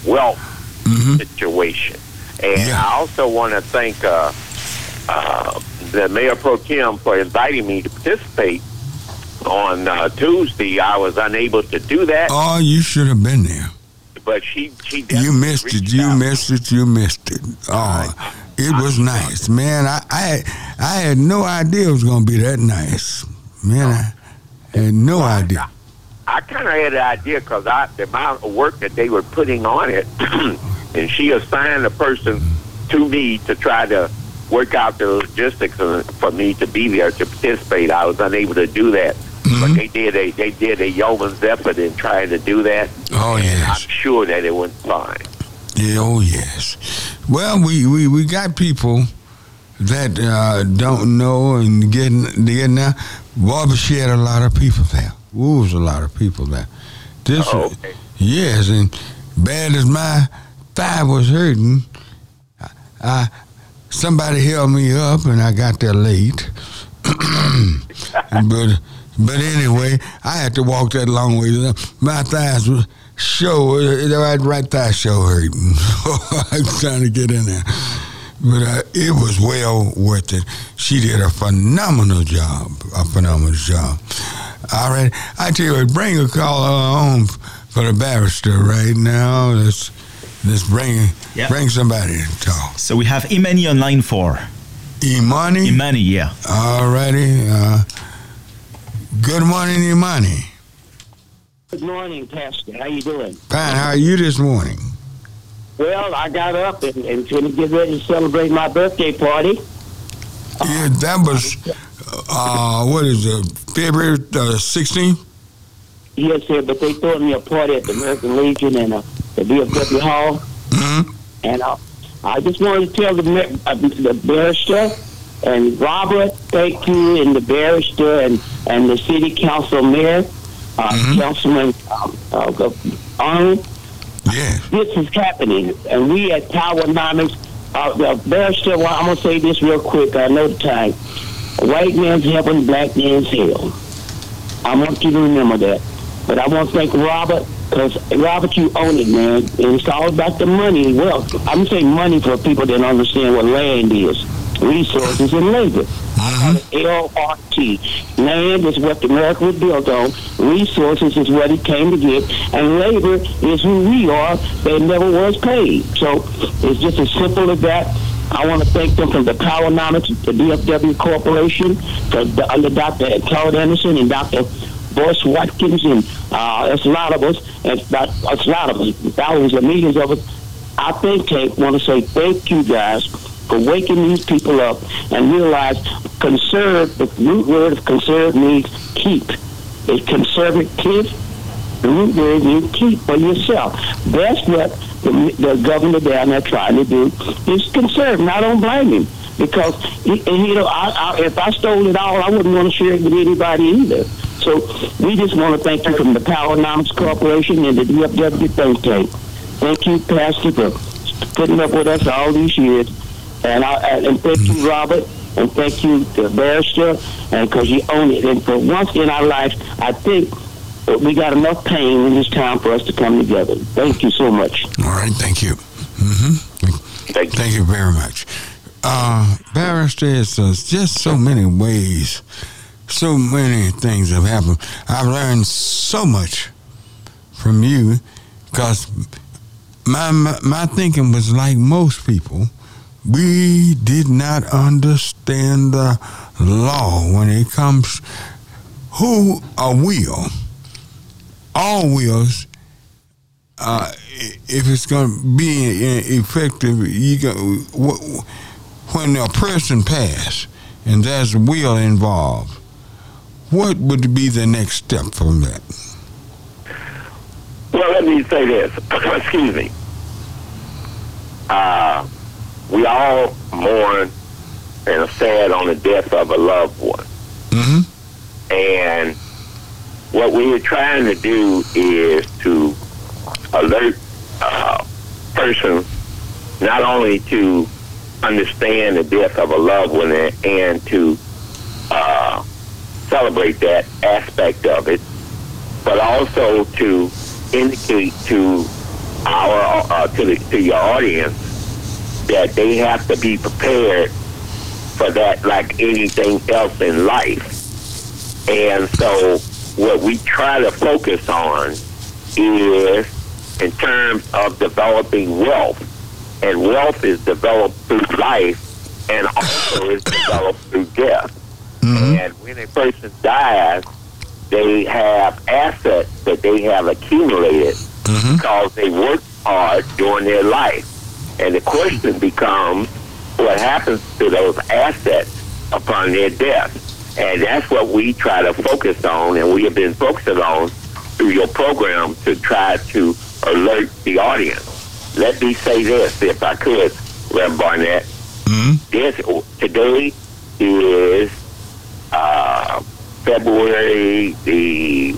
wealth hmm situation. And Yeah. I also want to thank uh, uh, the Mayor Pro Tem for inviting me to participate on uh, Tuesday. I was unable to do that, Oh, you should have been there. but she she You missed it. You out. missed it. You missed it. Oh, it was nice, man. I I, I had no idea it was gonna be that nice, man. I had no idea. I kind of had an idea because I the amount of work that they were putting on it, and she assigned a person to me to try to work out the logistics for me to be there to participate. I was unable to do that, Mm-hmm. but they did a they did a yeoman's effort in trying to do that. Oh yeah. I'm sure that it went fine. Yeah, oh yes. Well, we, we, we got people that uh, don't know and getting getting there. Barber she had a lot of people there. Ooh, was a lot of people there. This Oh, okay. yes, and bad as my thigh was hurting, I, I somebody held me up and I got there late. but but anyway, I had to walk that long way. My thighs were show I'd right thigh show hurting. I was trying to get in there, but uh, it was well worth it. She did a phenomenal job, a phenomenal job. All right, I tell you what, bring a caller on for the barrister right now. Let's let's bring Yeah. bring somebody to talk. So we have Imani on line four. Imani. Imani, yeah. All righty. Uh, good morning, Imani. Good morning, Pastor. How you doing? Fine. How are you this morning? Well, I got up and, and going to get ready to celebrate my birthday party. Yeah, that was uh, what is it? February uh, sixteenth. Yes, sir, but they threw me a party at the American Legion and uh, the VFW Hall. Mm-hmm. And uh, I just wanted to tell the, uh, the barrister and Robert, thank you, and the barrister and, and the city council mayor, uh, Mhm. Councilman um, uh, Arnold. Yes. this is happening, and we at Powernomics, uh, the barrister. Well, I'm gonna say this real quick. I know the time. White man's heaven, black man's hell. I want you to remember that. But I want to thank Robert because Robert, you own it, man. And it's all about the money. Well, I'm saying money for people that don't understand what land is, resources and labor. LRT. Land is what America was built on. Resources is what it came to get. And labor is who we are They never was paid. So it's just as simple as that. I want to thank them from the Power Powernomics, the DFW Corporation, the, under Dr. Claude Anderson and Dr. Boyce Watkins, and uh, a lot of us, and it's a lot of us, thousands and millions of us. I think, Kate, want to say thank you guys for waking these people up and realize conserve, the root word of conserve means keep. It's conservative. The root word means keep for yourself. That's what the, the governor down there trying to do is conserve. And I don't blame him because you know I, I, if I stole it all, I wouldn't want to share it with anybody either. So we just want to thank you from the Power Powernomics Corporation and the DFW think tank. Thank you, Pastor, for putting up with us all these years. And I and thank you, Robert, and thank you, the barrister, and because you own it. And for once in our life, I think we got enough pain in this town for us to come together. Thank you so much. All right, thank you. Mm-hmm. Thank you. Thank you very much. Uh, barrister, it's uh, just so many ways, so many things have happened. I've learned so much from you because my, my my thinking was like most people. We did not understand the law when it comes who a will. All wills uh, if it's going to be effective, you go when a person pass and there's a will involved. What would be the next step from that? Well, let me say this. Excuse me. Uh, we all mourn and are sad on the death of a loved one. Mm-hmm. And what we are trying to do is to alert uh, person not only to understand the death of a loved one and, and to uh, celebrate that aspect of it, but also to indicate to our uh, to, the, to your audience that they have to be prepared for that like anything else in life. And so what we try to focus on is in terms of developing wealth. And wealth is developed through life and also is developed through death. Mm-hmm. And when a person dies, they have assets that they have accumulated Mm-hmm. because they worked hard during their life. And the question becomes what happens to those assets upon their death. And that's what we try to focus on, and we have been focusing on through your program to try to alert the audience. Let me say this, if I could, Reverend Barnett. Mm-hmm. This today is uh, February the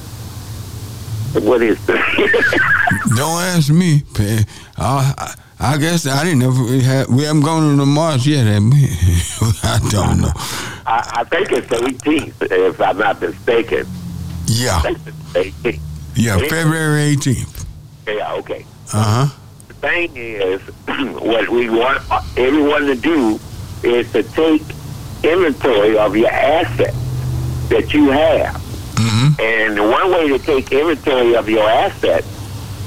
what is the Don't ask me. I, I, I guess I didn't know if we had. We haven't gone to the march yet, have we? I don't know. I, I think it's the 18th, if I'm not mistaken. Yeah, I think it's the 18th. yeah, February 18th. Yeah, okay. Uh huh. The thing is, what we want everyone to do is to take inventory of your assets that you have. Mm-hmm. And the one way to take inventory of your assets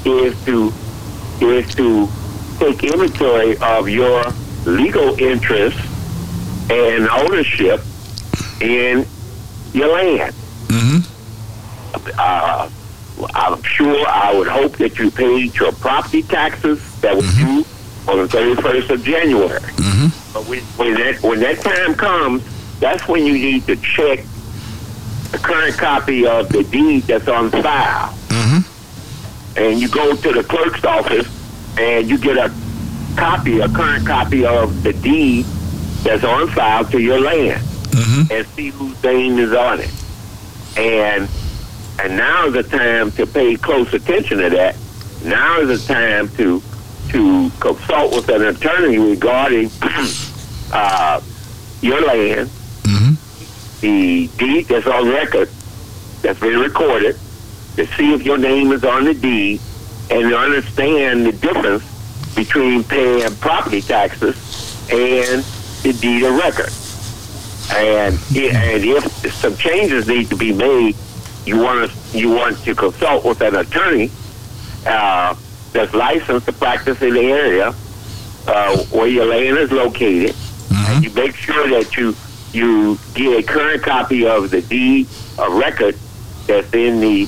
is to is to take inventory of your legal interest and ownership in your land. Mm-hmm. Uh, I'm sure I would hope that you paid your property taxes that was due on the 31st of January. Mm-hmm. But when, when that when that time comes, that's when you need to check the current copy of the deed that's on file. Mm-hmm. And you go to the clerk's office and you get a copy, a current copy of the deed that's on file to your land Mm-hmm. and see whose name is on it. And and now is the time to pay close attention to that. Now is the time to to consult with an attorney regarding uh, your land, Mm-hmm. the deed that's on record, that's been recorded, to see if your name is on the deed, and understand the difference between paying property taxes and the deed of record. And and if some changes need to be made, you want to you want to consult with an attorney uh, that's licensed to practice in the area uh, where your land is located, and you make sure that you you get a current copy of the deed of record that's in the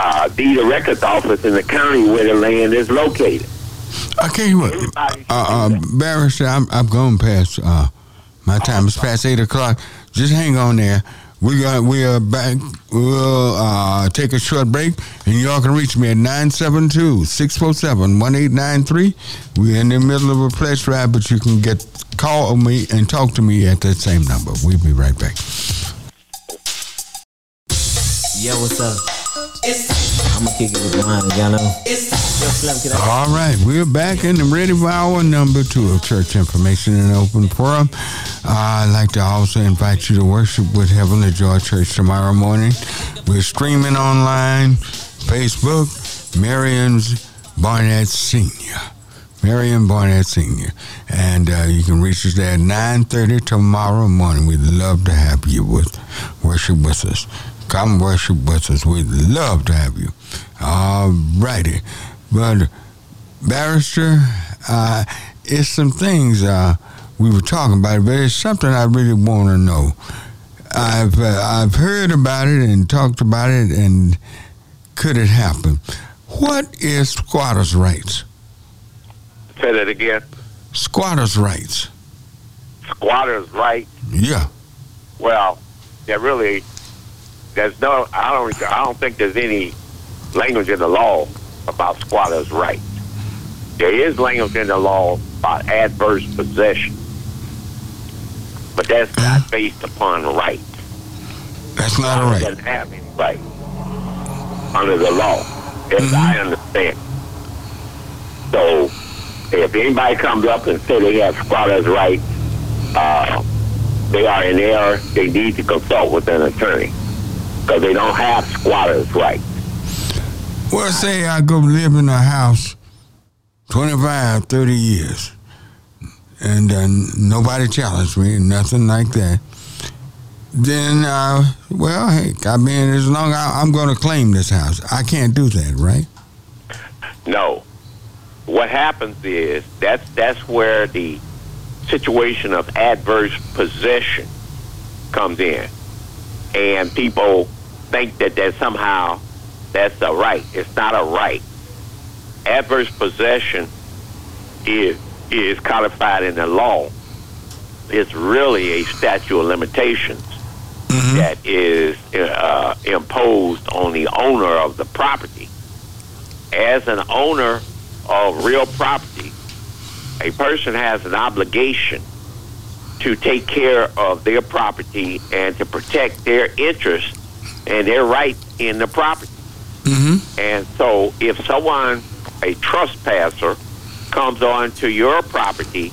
uh, deed of records office in the county where the land is located. I tell you what, Everybody uh, uh. Barrister, I'm, I'm going past uh, my time. It's past eight o'clock. Just hang on there. We got we are back. We'll uh, take a short break, and y'all can reach me at 972-647-1893. We're in the middle of a pledge drive, but you can get call me and talk to me at that same number. We'll be right back. Yo, what's up? All right, we're back and ready for our number two of Church Information and Open Forum. I'd like to also invite you to worship with Heavenly Joy Church tomorrow morning. We're streaming online, Facebook, Marion's Barnett Senior. Marion Barnett Senior. And uh, you can reach us there at 9.30 tomorrow morning. We'd love to have you with worship with us. Come worship with us. We'd love to have you. All righty. But, Barrister, uh, it's some things uh, we were talking about, but it's something I really want to know. I've uh, I've heard about it and talked about it, and could it happen? What is squatters' rights? Say that again. Squatters' rights. Squatters' right. Yeah. Well, there really, there's no. I don't. I don't think there's any language in the law about squatters' rights. There is language in the law about adverse possession, but that's not based upon right. That's not a right. Doesn't have any right under the law, as I understand. So, if anybody comes up and say they have squatters' rights, uh, they are in error. They need to consult with an attorney because they don't have squatters' rights. Well, say I go live in a house 25, 30 years, and uh, nobody challenged me, nothing like that. Then, uh, well, hey, I mean, as long as I, I'm going to claim this house, I can't do that, right? No. What happens is that's that's where the situation of adverse possession comes in, and people think that that somehow that's a right. It's not a right. Adverse possession is is codified in the law. It's really a statute of limitations that is uh, imposed on the owner of the property. As an owner of real property, a person has an obligation to take care of their property and to protect their interests and their right in the property. Mm-hmm. And so, if someone, a trespasser, comes onto your property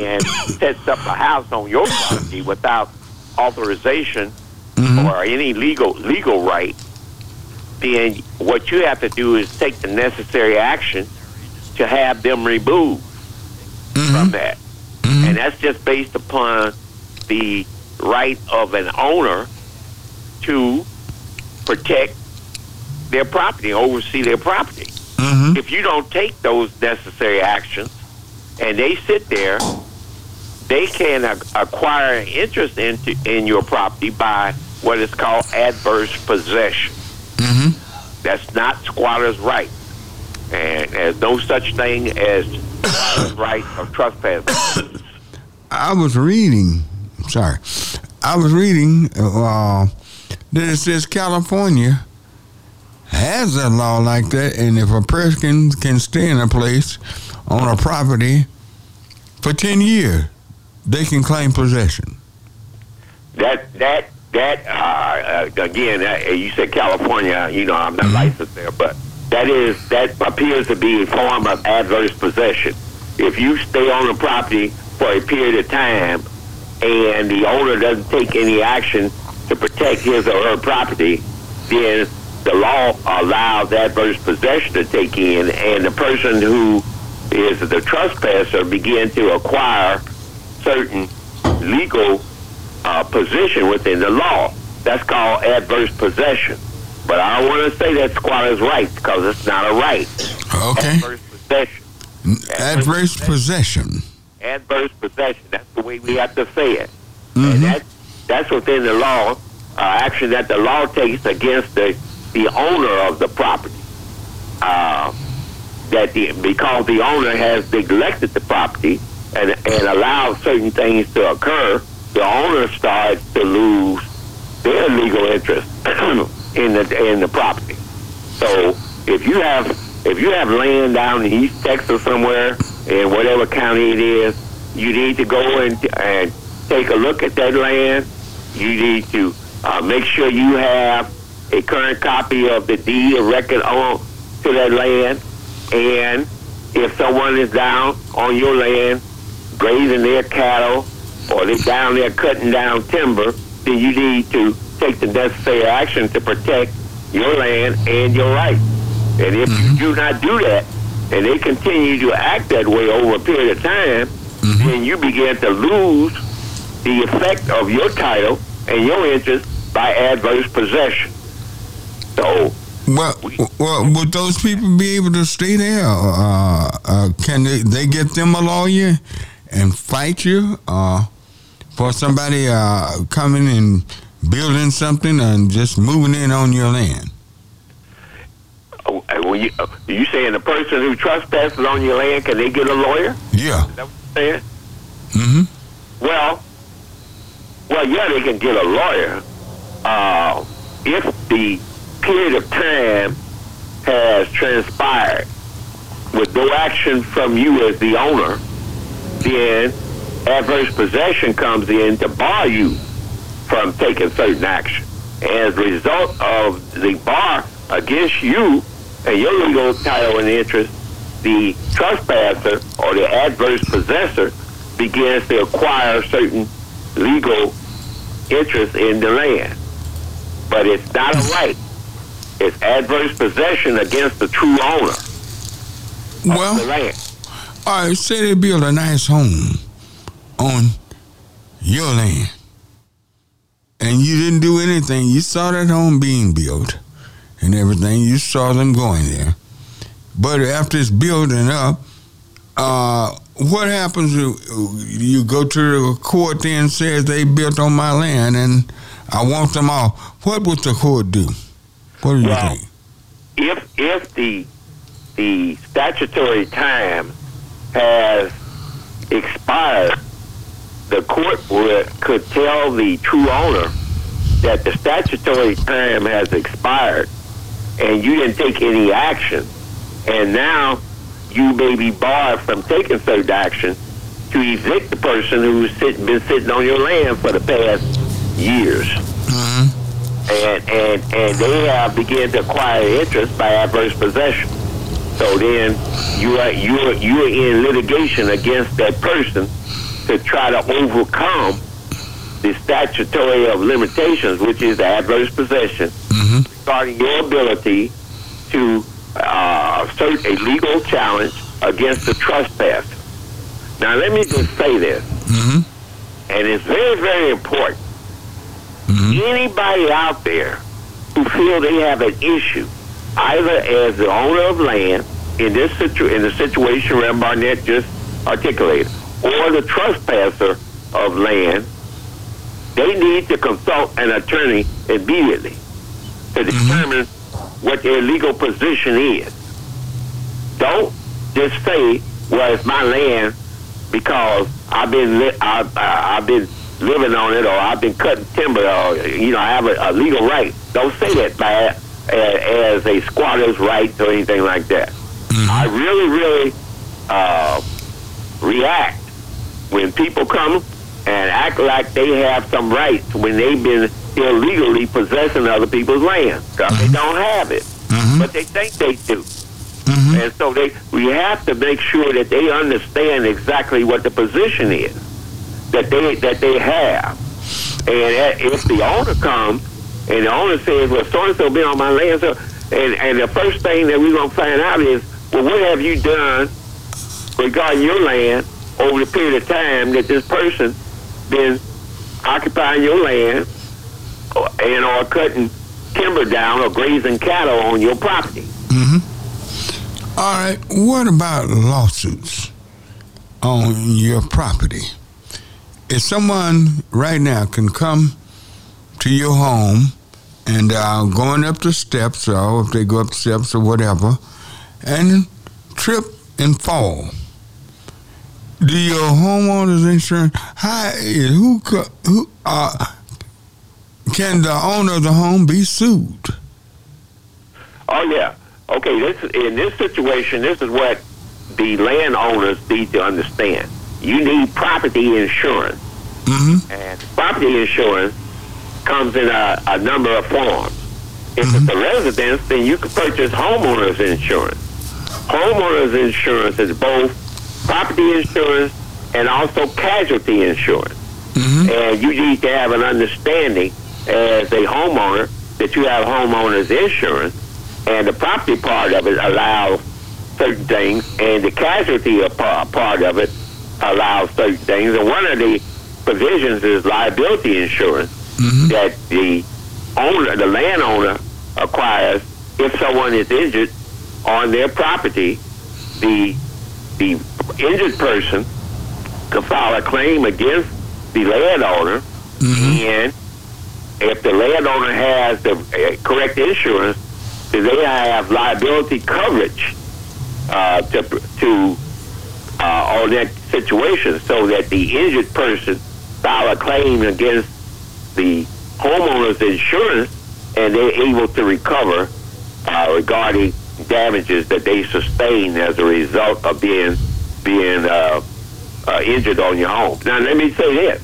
and sets up a house on your property without authorization mm-hmm. or any legal legal right, then what you have to do is take the necessary action to have them removed mm-hmm. from that. Mm-hmm. And that's just based upon the right of an owner to protect their property, oversee their property. Mm-hmm. If you don't take those necessary actions and they sit there, they can acquire interest into in your property by what is called adverse possession. Mm-hmm. That's not squatter's right. And there's no such thing as squatter's right of trespass. I was reading, sorry, I was reading uh, that it says California has a law like that, and if a person can stay in a place on a property for 10 years, they can claim possession. That that that uh, again, uh, you said California. You know, I'm not licensed there, but that is that appears to be a form of adverse possession. If you stay on the property for a period of time, and the owner doesn't take any action to protect his or her property, then the law allows adverse possession to take in, and the person who is the trespasser begin to acquire certain legal uh, position within the law. That's called adverse possession. But I don't want to say that squatter's right because it's not a right. Okay. Adverse possession. Adverse possession. Adverse possession. That's the way we have to say it. Mhm. That's within the law, uh, action that the law takes against the, the owner of the property. Uh, that the, because the owner has neglected the property and, and allowed certain things to occur, the owner starts to lose their legal interest in the in the property. So if you have if you have land down in East Texas somewhere in whatever county it is, you need to go and and take a look at that land. You need to uh, make sure you have a current copy of the deed of record on to that land, And if someone is down on your land grazing their cattle or they're down there cutting down timber, then you need to take the necessary action to protect your land and your rights. And if you do not do that, and they continue to act that way over a period of time, then you begin to lose the effect of your title and your interest by adverse possession. So, Well, well, would those people be able to stay there? Uh, uh, can they, they get them a lawyer and fight you uh, for somebody uh, coming and building something and just moving in on your land? uh, when you, uh, you saying the person who trespasses on your land, can they get a lawyer? Yeah. Is that what you're saying? Mm-hmm. Well, well, yeah, they can get a lawyer uh, if the period of time has transpired with no action from you as the owner. Then adverse possession comes in to bar you from taking certain action. As a result of the bar against you and your legal title and interest, the trespasser or the adverse possessor begins to acquire certain legal interest in the land. But it's not a right. It's adverse possession against the true owner of the Well, land. all right, say they build a nice home on your land and you didn't do anything. You saw that home being built and everything. You saw them going there. But after it's building up, uh, what happens? You, you go to the court then says they built on my land and I want them off. What would the court do? What do you Well, think? If if the the statutory time has expired, the court would, could tell the true owner that the statutory time has expired and you didn't take any action, and now you may be barred from taking certain action to evict the person who's sit, been sitting on your land for the past years. Mhm. And, and, and they have begun to acquire interest by adverse possession. So then you are you are you are in litigation against that person to try to overcome the statutory of limitations, which is adverse possession, Mhm. regarding your ability to uh, assert a legal challenge against the trespasser. Now, let me just say this, Mhm. and it's very, very important. Mhm. Anybody out there who feel they have an issue, either as the owner of land in this situ- in the situation Ram Barnett just articulated, or the trespasser of land, they need to consult an attorney immediately to determine what their legal position is. Don't just say, "Well, it's my land because I've been li- I, I, I've been living on it, or I've been cutting timber, or you know, I have a, a legal right." Don't say that by a- as a squatter's right or anything like that. I really, really uh, react when people come and act like they have some rights when they've been illegally possessing other people's land. 'Cause They don't have it, but they think they do. Mhm. And so they, we have to make sure that they understand exactly what the position is that they that they have. And if the owner comes and the owner says, "Well, so and so been on my land," so and and the first thing that we're gonna find out is, well, what have you done regarding your land over the period of time that this person been occupying your land and or cutting timber down or grazing cattle on your property? All right. What about lawsuits on your property? If someone right now can come to your home and uh, going up the steps, or if they go up the steps or whatever, and trip and fall, do your homeowner's insurance? Who who uh, can the owner of the home be sued? Oh yeah. Okay. This in this situation, this is what the landowners need to understand. You need property insurance, Mm-hmm. and property insurance comes in a, a number of forms. If it's a residence, then you can purchase homeowners insurance. homeowners insurance is both property insurance and also casualty insurance. And you need to have an understanding as a homeowner that you have homeowners insurance, and the property part of it allows certain things, and the casualty part part of it allows certain things. And one of the provisions is liability insurance mm-hmm. that the owner, the landowner, acquires if someone is injured on their property. The the injured person can file a claim against the landowner, mm-hmm. and if the landowner has the uh, correct insurance, then they have liability coverage uh, to to uh, on that situation, so that the injured person file a claim against the homeowner's insurance, and they're able to recover uh, regarding damages that they sustain as a result of being being uh, uh, injured on your home. Now, let me say this: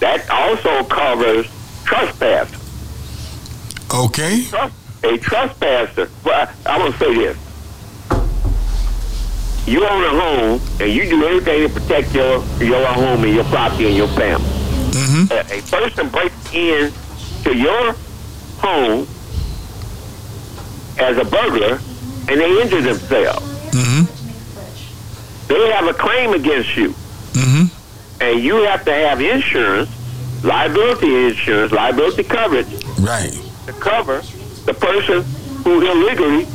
that also covers trespass. Okay. A trespasser. Well, I'm gonna say this: you own a home, and you do everything to protect your your home and your property and your family. A, a person breaks in to your home as a burglar, and they injure themselves. Mm-hmm. They have a claim against you, and you have to have insurance, liability insurance, liability coverage Right. to cover the person who illegally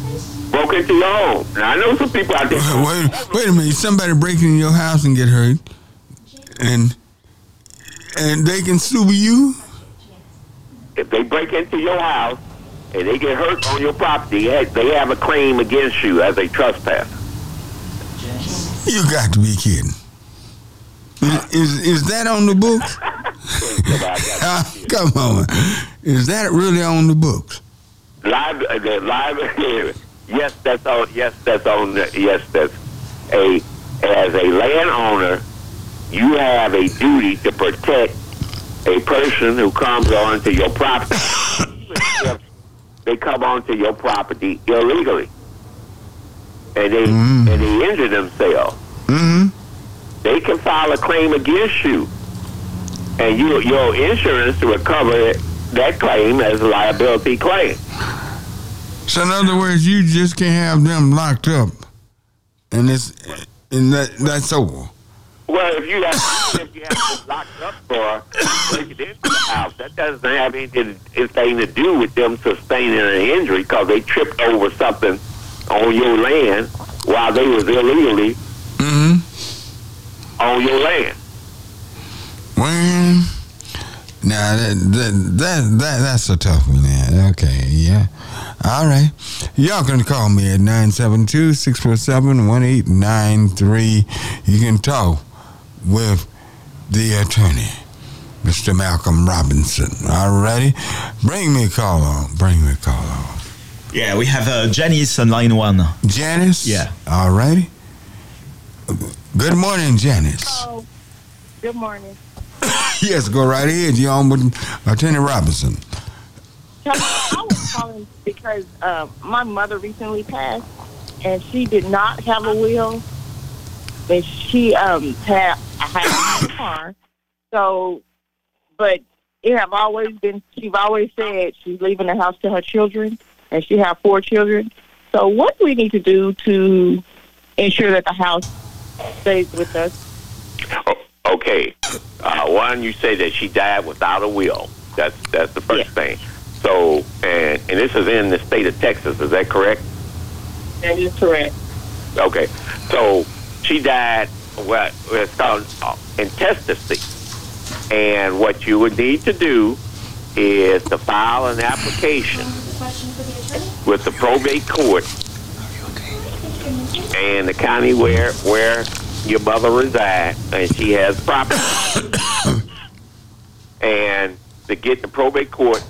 broke into your home. Now I know some people out there. Wait, wait a minute. Somebody break in your house and get hurt, and and they can sue you. If they break into your house and they get hurt on your property, they have a claim against you as a trespasser. You got to be kidding. Is is, is that on the books? Come on. Is that really on the books? Live, uh, the live. yes, that's on. Yes, that's on. the- Yes, that's a. As a landowner, you have a duty to protect a person who comes onto your property. if they come onto your property illegally, and they and they injure themselves. Mm-hmm. They can file a claim against you, and you your insurance will cover that claim as a liability claim. So in other words, you just can't have them locked up, and it's and that that's over. Well, if you have if you have them locked up for breaking into the house, that doesn't have anything, anything to do with them sustaining an injury because they tripped over something on your land while they was illegally. On your land. Well, now that, that that that that's a tough one. Man. Okay, yeah. All right. Y'all can call me at 972-647-1893. You can talk with the attorney, Mr. Malcolm Robinson. All righty. Bring me a call on. Bring me a call on. Yeah, we have uh, Janice on line one. Janice? Yeah. All righty. Good morning, Janice. Oh, good morning. Yes, go right ahead. You're on with Attorney Robinson. I was calling because uh, my mother recently passed, and she did not have a will, and she um had had a car. So, but it have always been. She's always said she's leaving the house to her children, and she have four children. So, what do we need to do to ensure that the house stays with us? O- Okay. Uh, one, you say that she died without a will. That's that's the first thing. So, and and this is in the state of Texas. Is that correct? That is correct. Okay. So she died. What it's called uh, intestacy. And what you would need to do is to file an application with the probate court and the county where where your mother resides and she has property. and to get the probate court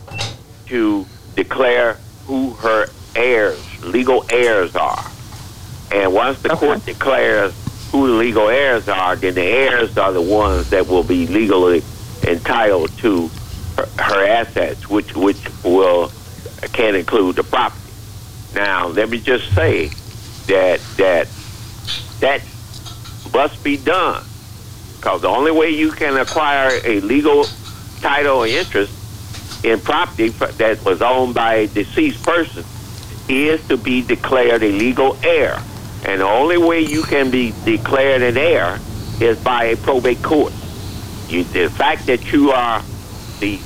to declare who her heirs, legal heirs are. And once the court declares who the legal heirs are, then the heirs are the ones that will be legally entitled to her, her assets, which which will can include the property. Now, let me just say that that that must be done because the only way you can acquire a legal title or interest in property that was owned by a deceased person is to be declared a legal heir. And the only way you can be declared an heir is by a probate court. You, the fact that you are the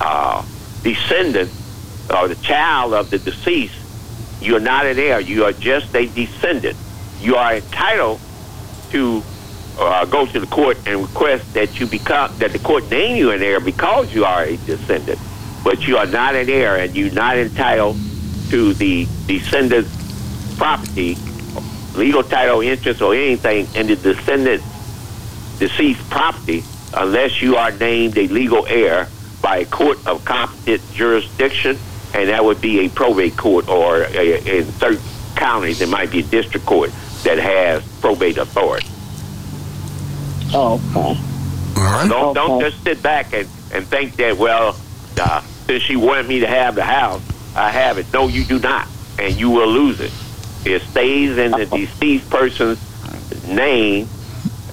uh, descendant or the child of the deceased, you're not an heir. You are just a descendant. You are entitled to uh, go to the court and request that you become that the court name you an heir because you are a descendant, but you are not an heir and you're not entitled to the descendant's property, legal title, interest, or anything in the descendant deceased property unless you are named a legal heir by a court of competent jurisdiction, and that would be a probate court or a, in certain counties it might be a district court that has probate authority. Oh, okay. All right. Don't don't just sit back and, and think that well, uh, since she wanted me to have the house, I have it. No, you do not, and you will lose it. It stays in the deceased person's name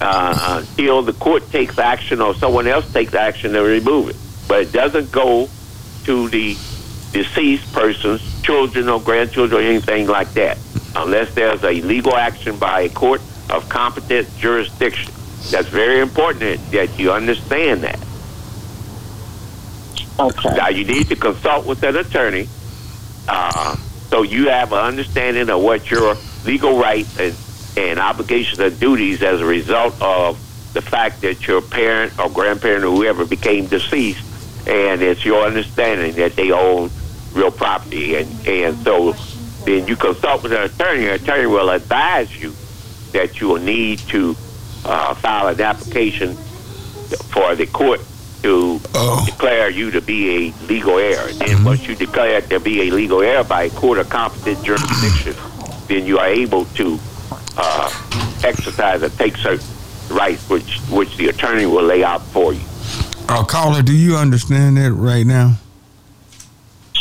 uh, until the court takes action or someone else takes action to remove it. But it doesn't go to the deceased person's children or grandchildren or anything like that, unless there's a legal action by a court of competent jurisdiction. That's very important that you understand that. Okay. Now you need to consult with an attorney, uh, so you have an understanding of what your legal rights and, and obligations and duties as a result of the fact that your parent or grandparent or whoever became deceased, and it's your understanding that they own real property, and and so then you consult with an attorney. An attorney will advise you that you will need to uh, file an application for the court to Oh. declare you to be a legal heir. And then once you declare to be a legal heir by a court of competent jurisdiction, then you are able to uh, exercise and take certain rights which which the attorney will lay out for you. Uh, caller, do you understand that right now?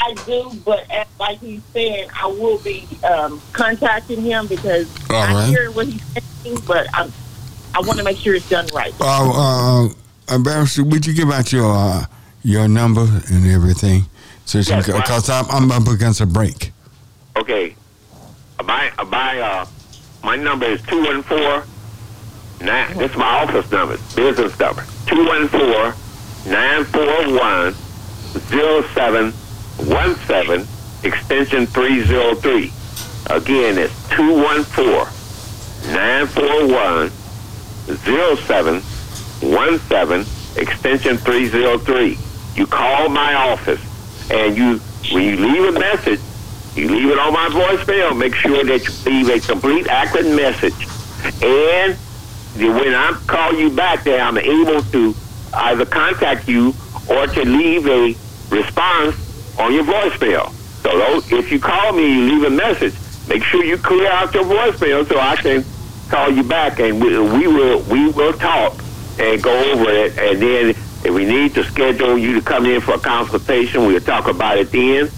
I do, but as, like he's saying, I will be um, contacting him because All I right. hear what he's saying, but I'm, I want to make sure it's done right. Uh, uh, Ambassador, would you give out your uh, your number and everything? So Yes, my- because I'm, I'm up against a break. Okay, my my uh my number is two one four. two one four nine. This is my office number, business number two one four nine four one zero seven one seven extension three zero three. Again, it's two one four nine four one zero seven one seven extension three zero three. You call my office and you when you leave a message, you leave it on my voicemail. Make sure that you leave a complete, accurate message, and when I call you back, then I'm able to either contact you or to leave a response on your voicemail. So if you call me, you leave a message. Make sure you clear out your voicemail so I can call you back, and we, we will we will talk and go over it. And then if we need to schedule you to come in for a consultation, we'll talk about it then.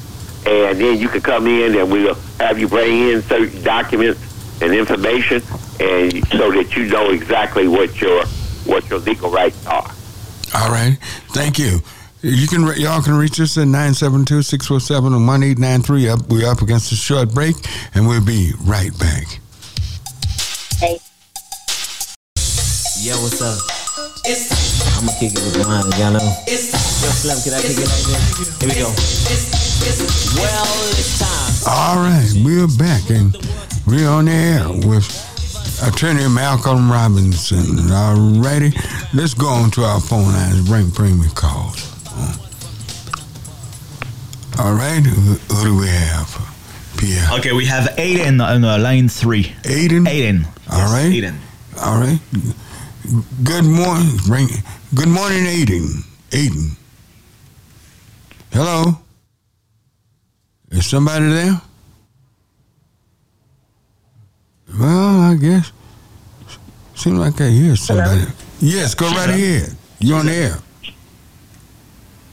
And then you can come in, and we'll have you bring in certain documents and information, and so that you know exactly what your what your legal rights are. All right. Thank you. You can re- y'all can reach us at 972-647-1893. Up we're up against a short break and we'll be right back. Hey. Yo, what's up? It's I'ma kick it with mine, y'all know. Yo, Slim, can I kick it like this? Here we go. Well, it's time. All right, we're back and we're on the air with Attorney Malcolm Robinson. All righty, let's go on to our phone lines. Bring bring me calls. All right, who, who do we have? Pierre. Okay, we have Aiden on uh, line three. Aiden. Aiden. All Yes, right. Aiden. All right. Good morning. Bring. Good morning, Aiden. Aiden. Hello. Is somebody there? Well, I guess. Seems like I hear somebody. Yes, go right ahead. You're on the air.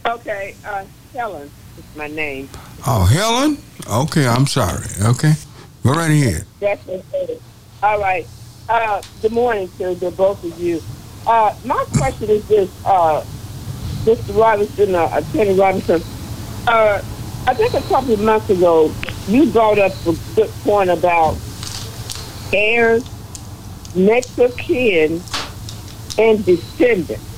Okay, uh, Helen is my name. Oh, Helen? Okay, I'm sorry. Okay. Go right ahead. That's okay. All right. Uh, good morning to the both of you. Uh, my question is this, uh, Mr. Robinson, uh, Attorney Robinson. Uh, I think a couple of months ago, you brought up a good point about heirs, next of kin, and descendants.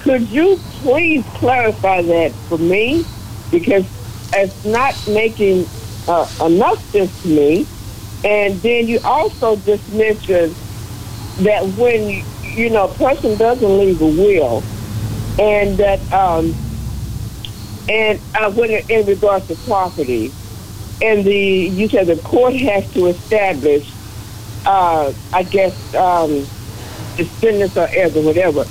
Could you please clarify that for me? Because it's not making uh, enough sense to me. And then you also just mentioned that when you know a person doesn't leave a will, and that um, and uh, when it, in regards to property, and the you said the court has to establish, uh, I guess, um, descendants or heirs or whatever.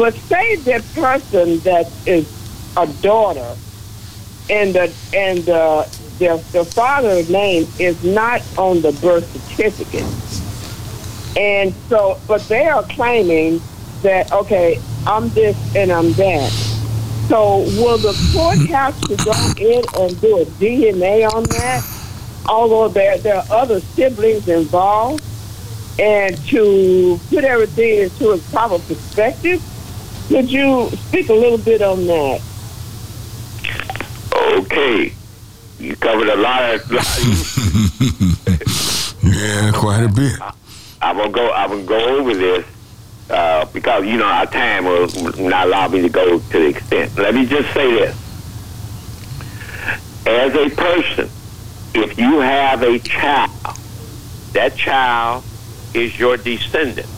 But say that person that is a daughter, and the and uh, the their, their father's name is not on the birth certificate. And so, but they are claiming that, okay, I'm this and I'm that. So will the court have to go in and do a DNA on that? Although there, there are other siblings involved, and to put everything into a proper perspective, could you speak a little bit on that? Okay. You covered a lot of. yeah, quite a bit. I'm gonna go. I'm gonna go over this uh, because you know our time will not allow me to go to the extent. Let me just say this: as a person, if you have a child, that child is your descendant.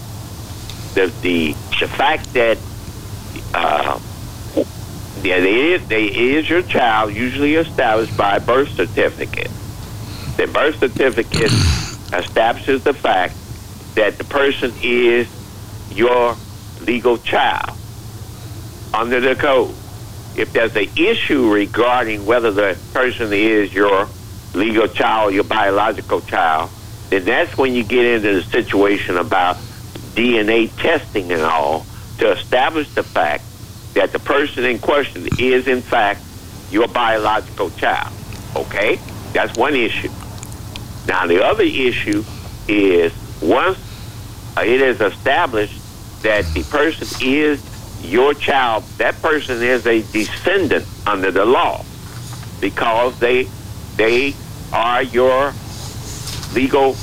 The the the fact that uh, yeah, they they is your child, usually established by birth certificate. The birth certificate establishes the fact that the person is your legal child under the code. If there's an issue regarding whether the person is your legal child, your biological child, then that's when you get into the situation about DNA testing and all to establish the fact that the person in question is, in fact, your biological child. Okay? That's one issue. Now, the other issue is once it is established that the person is your child, that person is a descendant under the law because they they are your legal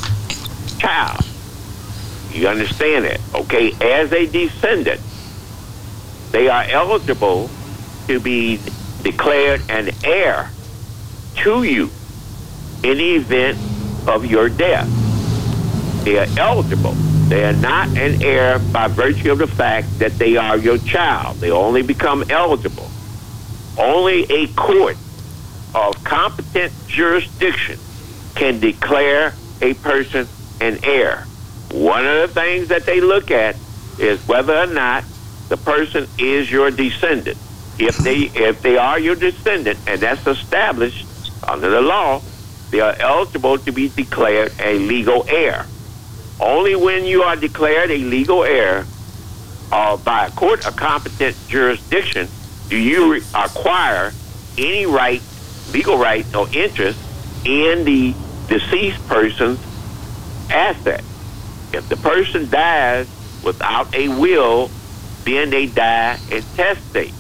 child. You understand it? Okay, as a descendant, they are eligible to be declared an heir to you in the event of your death. They are eligible. They are not an heir by virtue of the fact that they are your child. They only become eligible. Only a court of competent jurisdiction can declare a person an heir. One of the things that they look at is whether or not the person is your descendant. If they if they are your descendant and that's established under the law, they are eligible to be declared a legal heir. Only when you are declared a legal heir uh, by a court of competent jurisdiction do you re- acquire any right, legal right or interest in the deceased person's asset. If the person dies without a will then they die intestate,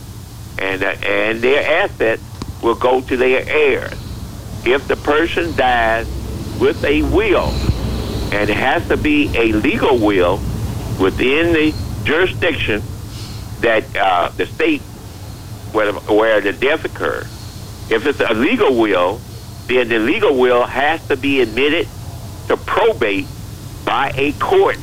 and uh, and their assets will go to their heirs. If the person dies with a will, and it has to be a legal will within the jurisdiction that uh, the state where, where the death occurred. If it's a legal will, then the legal will has to be admitted to probate by a court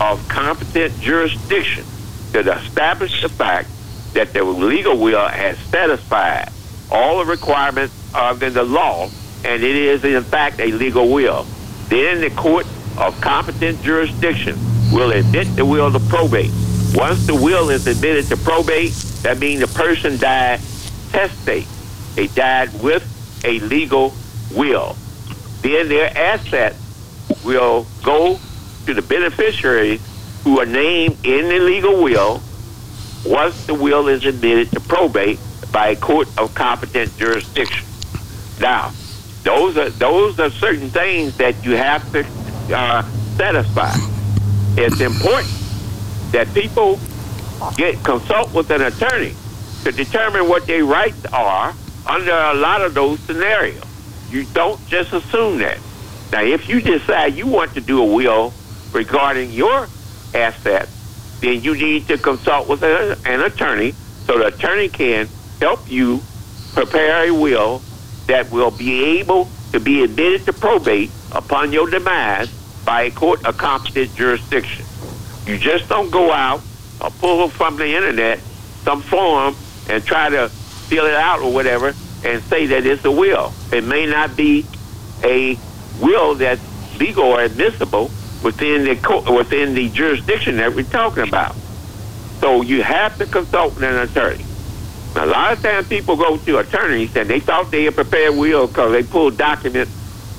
of competent jurisdiction that establish the fact that the legal will has satisfied all the requirements of the law, and it is in fact a legal will. Then the court of competent jurisdiction will admit the will to probate. Once the will is admitted to probate, that means the person died testate. They died with a legal will. Then their assets will go to the beneficiaries who are named in the legal will once the will is admitted to probate by a court of competent jurisdiction. Now, Those are those are certain things that you have to uh, satisfy. It's important that people get consult with an attorney to determine what their rights are under a lot of those scenarios. You don't just assume that. Now, if you decide you want to do a will regarding your assets, then you need to consult with a, an attorney so the attorney can help you prepare a will that will be able to be admitted to probate upon your demise by a court of competent jurisdiction. You just don't go out or pull from the internet some form and try to fill it out or whatever and say that it's a will. It may not be a will that's legal or admissible within the within the jurisdiction that we're talking about. So you have to consult an attorney. Now, a lot of times people go to attorneys and they thought they had prepared will because they pulled documents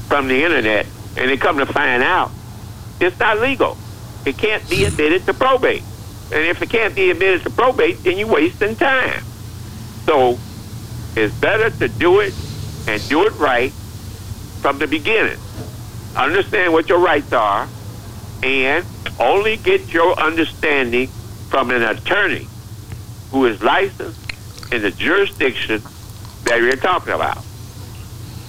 from the internet and they come to find out it's not legal. It can't be admitted to probate. And if it can't be admitted to probate, then you're wasting time. So it's better to do it and do it right from the beginning. Understand what your rights are and only get your understanding from an attorney who is licensed in the jurisdiction that you're talking about.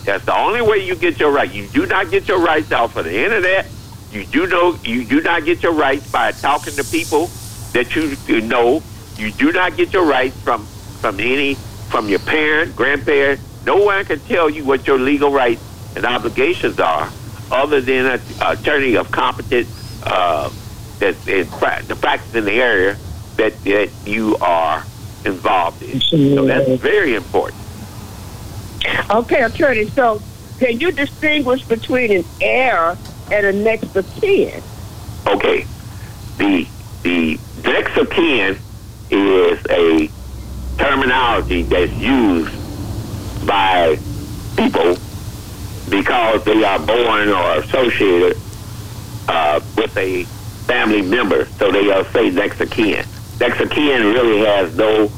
That's the only way you get your right. You do not get your rights off of the internet. You do know you do not get your rights by talking to people that you, you know. You do not get your rights from from any from your parent, grandparent. No one can tell you what your legal rights and obligations are, other than an attorney of competent uh, that is the practice in the area that that you are involved in. So that's very important. Okay, attorney. So, can you distinguish between an heir and a next of kin? Okay, the the next of kin is a terminology that's used by people because they are born or associated uh, with a family member, so they uh, say next of kin. Next of kin really has no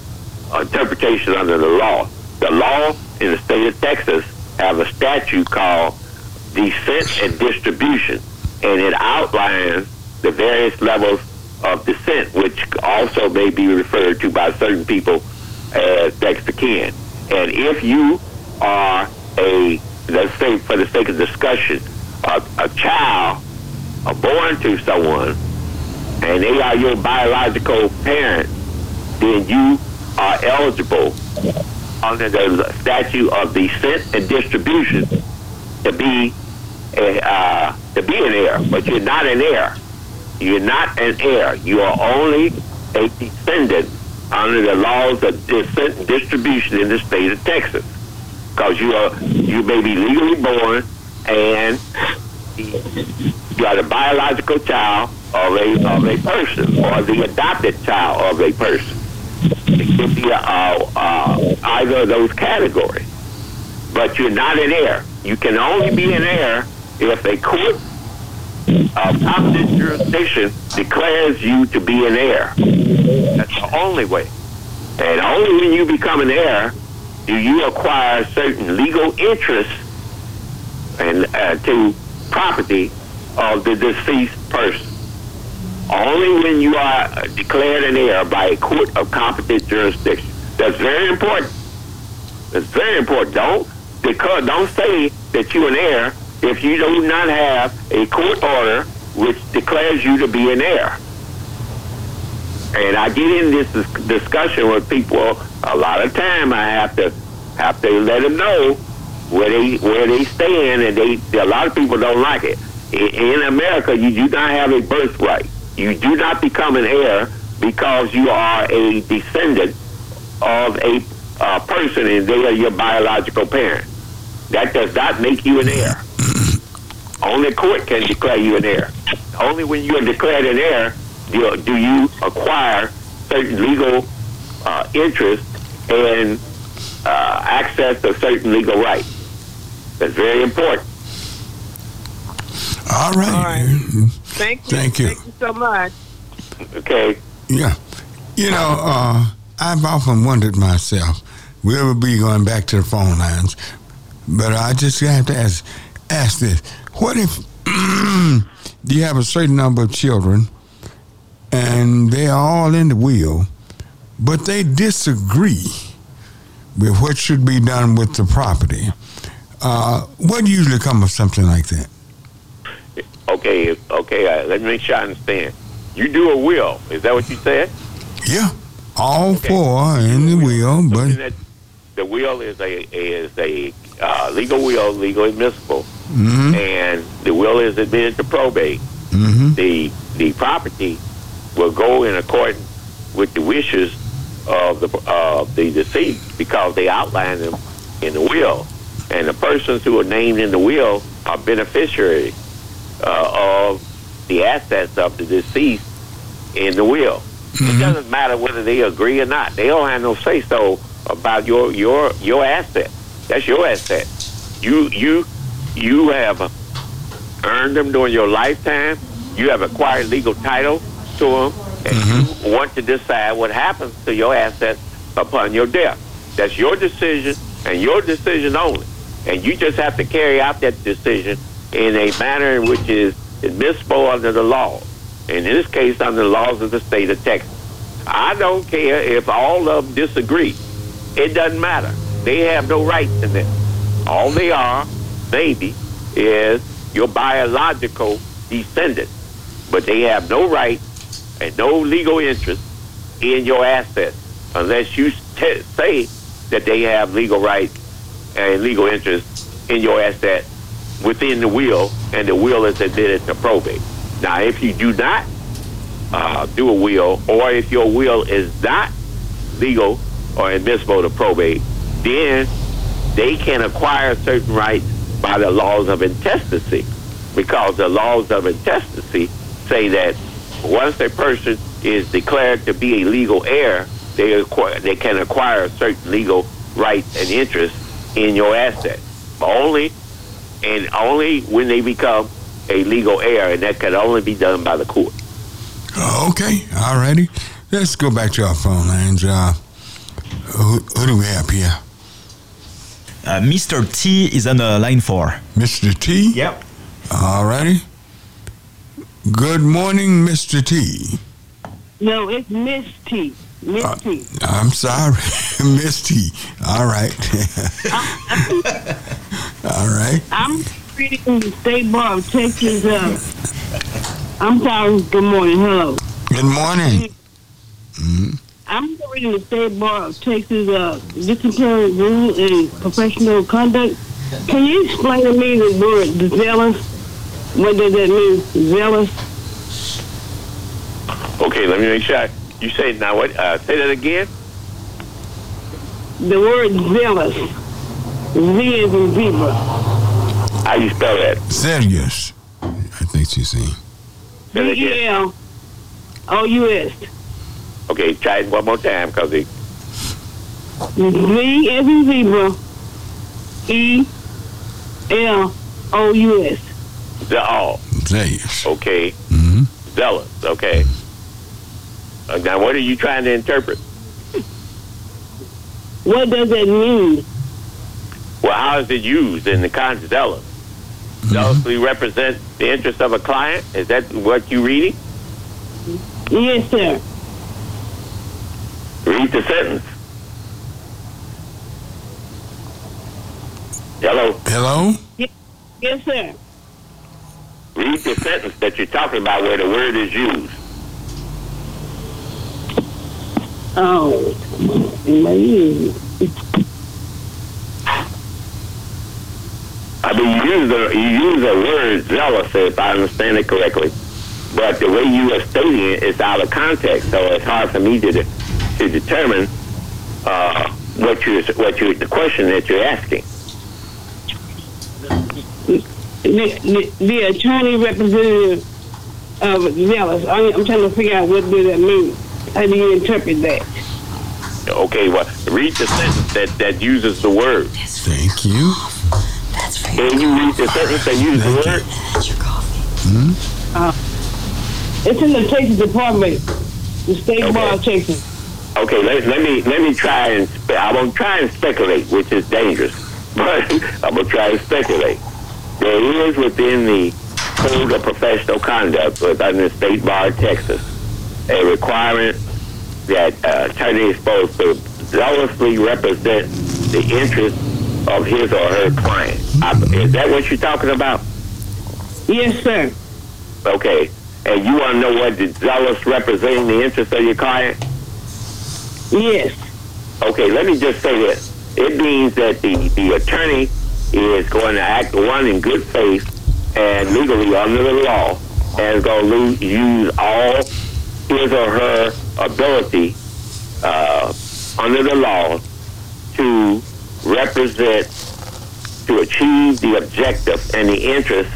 interpretation under the law. The law in the state of Texas have a statute called descent and distribution, and it outlines the various levels of descent, which also may be referred to by certain people as next of kin. And if you are a, let's say for the sake of discussion, a, a child are born to someone and they are your biological parent, then you are eligible under the statute of descent and distribution to be a, uh, to be an heir, but you're not an heir. You're not an heir. You are only a descendant under the laws of descent and distribution in the state of Texas, because you are you may be legally born and you are the biological child of a of a person or the adopted child of a person. It could be either of those categories. But you're not an heir. You can only be an heir if a court of competent jurisdiction declares you to be an heir. That's the only way. And only when you become an heir do you acquire certain legal interests and uh, to property of the deceased person. Only when you are declared an heir by a court of competent jurisdiction. That's very important. That's very important. Don't because don't say that you're an heir if you do not have a court order which declares you to be an heir. And I get in this discussion with people a lot of time. I have to have to let them know where they where they stand, and they a lot of people don't like it. In America, you do not have a birthright. You do not become an heir because you are a descendant of a uh, person, and they are your biological parent. That does not make you an heir. Only court can declare you an heir. Only when you are declared an heir do, do you acquire certain legal uh, interest and uh, access to certain legal rights. That's very important. All right. All right. Thank you. Thank you. Thank you so much. Okay. Yeah. You know, uh, I've often wondered myself, will we be going back to the phone lines? but I just have to ask ask this: What if you have a certain number of children, and they are all in the will, but they disagree with what should be done with the property? Uh, what usually comes of something like that? Okay, okay. Uh, let me make sure I understand. You do a will. Is that what you said? Yeah, all Okay. four in the will, but the will is a is a uh, legal will, legal admissible, hmm and the will is admitted to probate. hmm The the property will go in accordance with the wishes of the of the deceased because they outline them in the will, and the persons who are named in the will are beneficiaries uh, of the assets of the deceased in the will. It doesn't matter whether they agree or not. They don't have no say so about your your your asset. That's your asset. You you you have earned them during your lifetime. You have acquired legal title to them, and you want to decide what happens to your assets upon your death. That's your decision and your decision only. And you just have to carry out that decision in a manner which is admissible under the law. In this case, under the laws of the state of Texas. I don't care if all of them disagree. It doesn't matter. They have no rights in this. All they are, maybe, is your biological descendant. But they have no right and no legal interest in your assets unless you t- say that they have legal rights and legal interest in your asset within the will, and the will is admitted to probate. Now, if you do not uh, do a will, or if your will is not legal or admissible to probate, then they can acquire certain rights by the laws of intestacy, because the laws of intestacy say that once a person is declared to be a legal heir, they acquire, they can acquire certain legal rights and interests in your asset. Only and only when they become a legal heir, and that can only be done by the court. Okay, alrighty. Let's go back to our phone lines. Uh, who, who do we have here? Uh, Mr. T is on uh, line four. Mr. T? Yep. Alrighty. Good morning, Mr. T. No, it's Miss T. Miss Uh, T. I'm sorry, Miss T. All right. All right. I'm reading the State Bar of Texas. Uh, I'm sorry. Good morning. Hello. Good morning. Mhm. I'm reading the State Bar of Texas uh, disciplinary rule and professional conduct. Can you explain to me the word zealous? What does that mean? Zealous? Okay, let me make sure. I- You say now what? Uh, say that again. The word zealous. Z is in zebra. How you spell that? Serious. I think she's saying. Say that Z E again. L O U S. Okay, try it one more time, cause it, Z as in zebra. E L O U S. the all. Serious. Okay, hmm zealous. Okay. Uh, now, what are you trying to interpret? What does it mean? Well, how is it used in the context zealous? Zealously represent the interest of a client. Is that what you're reading? Yes, sir. Read the sentence. Hello. Hello? Yes, sir. Read the sentence that you're talking about where the word is used. Oh, man. I mean, you use the you use the word zealous, if I understand it correctly, but the way you are stating it is out of context, so it's hard for me to de- to determine uh, what you what you the question that you're asking. The, the, the attorney representative of zealous. I'm, I'm trying to figure out what does that mean. How do you interpret that? Okay, well, read the sentence that that uses the word. Thank you. Can you read the sentence that uses the word? Hmm? Uh, it's in the Texas Department, the State Okay. Bar of Texas. Okay, let, let me let me try and spe- I won't try and speculate, which is dangerous. but I'm gonna try and speculate. There is within the Code of Professional Conduct within the State Bar of Texas a requirement that uh, attorney is supposed to zealously represent the interests of his or her client. I, is that what you're talking about? Yes, sir. Okay. And you want to know what the zealous representing the interests of your client? Yes. Okay, let me just say this. It means that the, the attorney is going to act one in good faith and legally under the law and is going to use all his or her ability uh, under the law to represent, to achieve the objective and the interest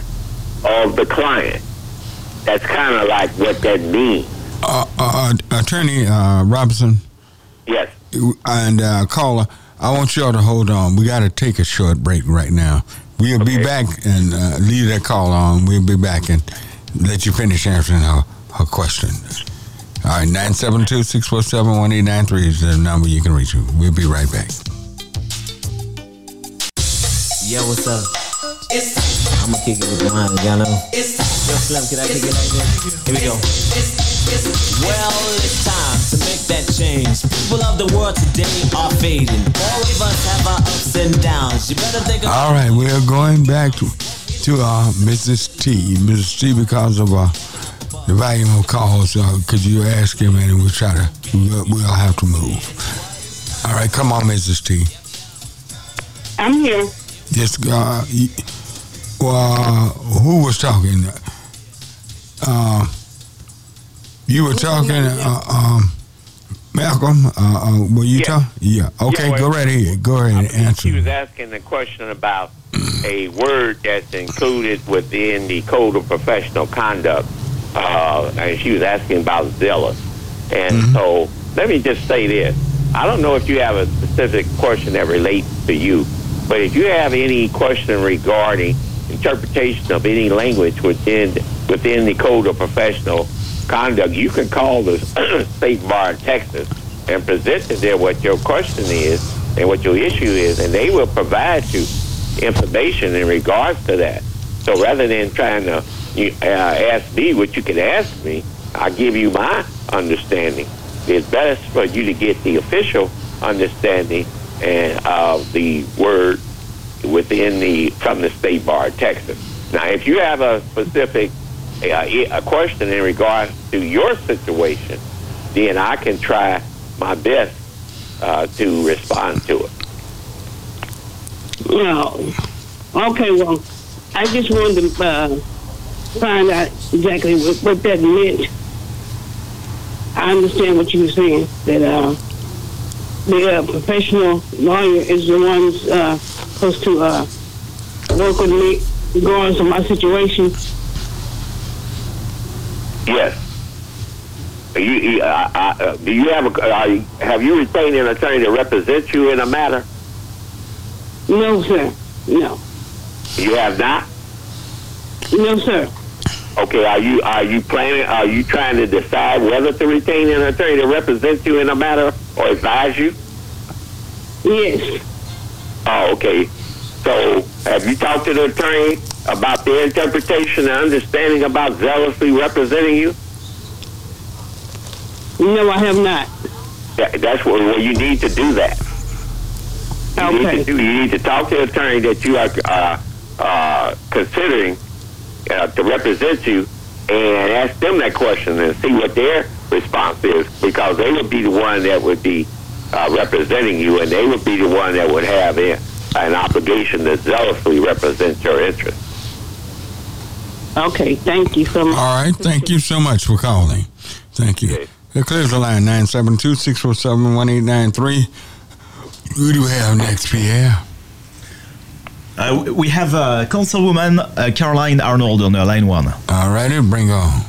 of the client. That's kind of like what that means. Uh, uh, Attorney uh, Robinson. Yes. And uh, caller, I want y'all to hold on. We got to take a short break right now. We'll Okay. be back and uh, leave that call on. We'll be back and let you finish answering her, her question. All right, 972 647 1893 is the number you can reach. We'll be right back. Yo, what's up? I'ma kick it with mine, y'all know. Yo, Slim, can I kick it like this? Here we go. Well, it's time to make that change. People of the world today are fading. All of us have our ups and downs. You better think of All right, we're going back to to uh, Mrs. T. Mrs. T, because of uh, the volume of calls, uh, could you ask him and we'll try to, we'll, we'll have to move. All right, come on, Mrs. T. I'm here. Yes, uh, well, who was talking? Uh, you were talking, uh, um, Malcolm. Uh, uh, were you Yeah. talking? Yeah. Okay, Yeah, go well, right ahead. Go ahead and answer. She answer. was asking the question about a word that's included within the Code of Professional Conduct, uh, and she was asking about zealous. And so, let me just say this: I don't know if you have a specific question that relates to you, but if you have any question regarding interpretation of any language within within the Code of Professional Conduct, you can call the State Bar of Texas and present to them what your question is and what your issue is, and they will provide you information in regards to that. So rather than trying to you, uh, ask me what you can ask me, I give you my understanding. It's best for you to get the official understanding and of the word within the from the state bar of Texas. Now, if you have a specific uh, a question in regards to your situation, then I can try my best uh, to respond to it. No. Okay, well, I just wanted to uh, find out exactly what, what that meant. I understand what you were saying, that uh, the uh, professional lawyer is the ones uh, supposed to uh, work with me regardless of my situation. Yes. You, you, uh, uh, do you have a, uh, have you retained an attorney to represent you in a matter? No, sir. No. You have not. No, sir. Okay. Are you are you planning? Are you trying to decide whether to retain an attorney to represent you in a matter or advise you? Yes. Oh, okay. So, have you talked to the attorney about their interpretation and understanding about zealously representing you? No, I have not. That, that's what well, you need to do that. You need Okay. to do. You need to talk to the attorney that you are uh, uh, considering uh, to represent you, and ask them that question and see what their response is, because they would be the one that would be uh, representing you, and they would be the one that would have a, an obligation to zealously represent your interests. Okay, thank you so much. All right. Thank you so much for calling. Thank you. Okay. It clears the line 972 647 1893. Who do we have next, Pierre? Uh, we have uh, Councilwoman uh, Carolyn Arnold on uh, line one. All righty, bring on.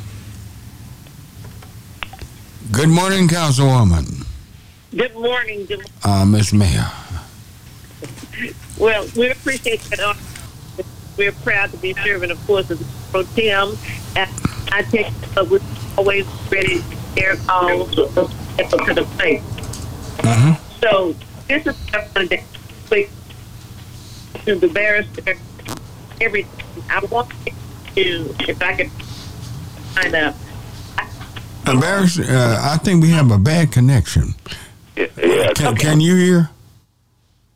Good morning, Councilwoman. Good morning. Good Uh, Miss Mayor. Well, we appreciate that. We're proud to be serving, of course, as pro tem. I take uh, we're always ready to share calls to the plate. Mm-hmm. So this is I wanted to quick to the barrister every. I want to, if I could find out. Embarrassed, uh, I think we have a bad connection. Yeah, yeah. Can, can you hear?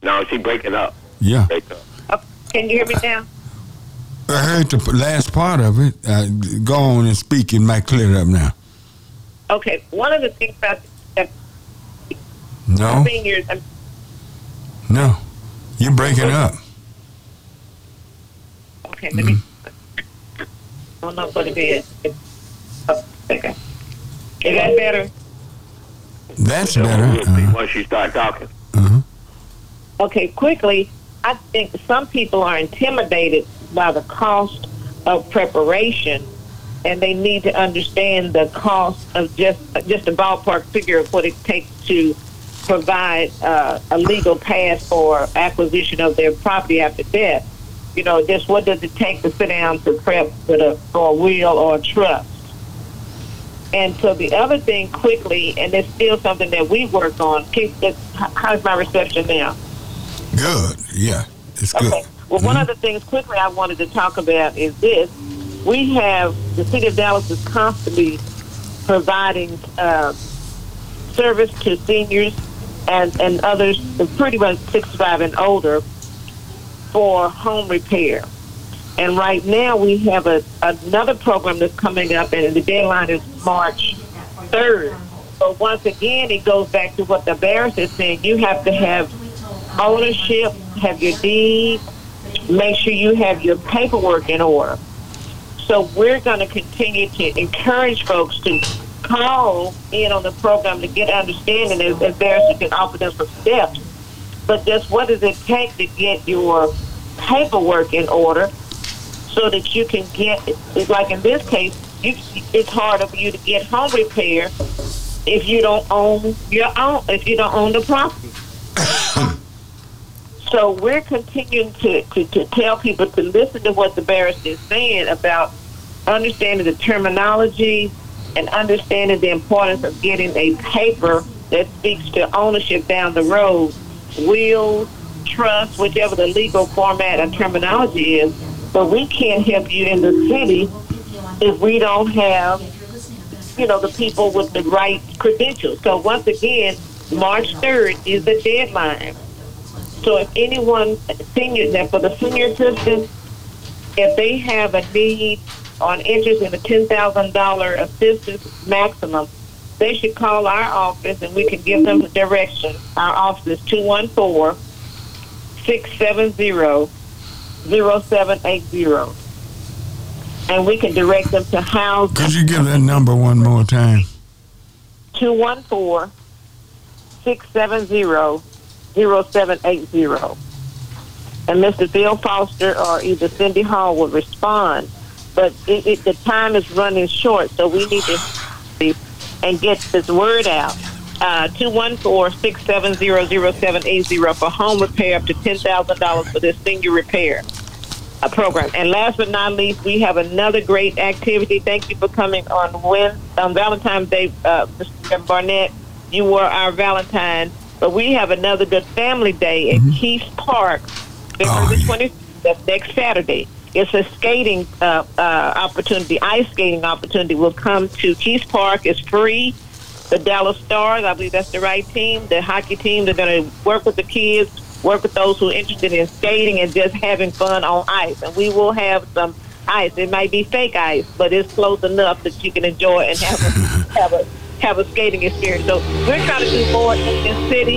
No, she breaking up. Yeah. Break up. Uh, can you hear me now? I heard the last part of it. Uh, go on and speak. It might clear it up now. Okay, one of the things about that No, seniors, um, no. You're breaking up. Okay, let me. I'm not going to be. Okay. Is that better? That's So better. we'll see Uh, once you start talking. uh-huh. Okay, quickly, I think some people are intimidated by the cost of preparation, and they need to understand the cost of just just a ballpark figure of what it takes to provide uh, a legal path for acquisition of their property after death. You know, just what does it take to sit down to prep with a for a will or a trust? And so the other thing, quickly, and it's still something that we work on. How's my reception now? Good. Yeah, it's good. Okay. Well, one of the things quickly I wanted to talk about is this: we have the city of Dallas is constantly providing uh, service to seniors and and others, pretty much 65 and older, for home repair. And right now we have a another program that's coming up, and the deadline is March 3rd. But once again, it goes back to what the barrister is saying. You have to have ownership, have your deed, make sure you have your paperwork in order. So we're going to continue to encourage folks to call in on the program to get understanding as, as barrister can offer them some steps. But just what does it take to get your paperwork in order so that you can get, it's like in this case, you, it's harder for you to get home repair if you don't own your own, if you don't own the property. So we're continuing to, to, to tell people to listen to what the barrister is saying about understanding the terminology and understanding the importance of getting a paper that speaks to ownership down the road, will, trust, whichever the legal format and terminology is. But we can't help you in the city if we don't have, you know, the people with the right credentials. So once again, March 3rd is the deadline. So if anyone, senior, that for the senior citizens, if they have a need on interest in a $10,000 assistance maximum, they should call our office and we can give them the direction. Our office is 214 670 0780. And we can direct them to house Could you give that number one more time? 214 670 0780. And Mr. Bill Foster or either Cindy Hall will respond. But it, it, the time is running short, so we need to and get this word out. Uh, 214-670-0780 for home repair up to $10,000 for this senior repair uh, program. And last but not least, we have another great activity. Thank you for coming on Valentine's Day, uh, Mr. Barnett. You were our Valentine, but we have another good family day at Kiest Park, February the 20th. That's next Saturday. It's a skating uh, uh, opportunity, ice skating opportunity. will come to Kiest Park. It's free. The Dallas Stars, I believe that's the right team. The hockey team, they're going to work with the kids, work with those who are interested in skating and just having fun on ice. And we will have some ice. It might be fake ice, but it's close enough that you can enjoy and have a, have a have a skating experience. So we're trying to do more in this city,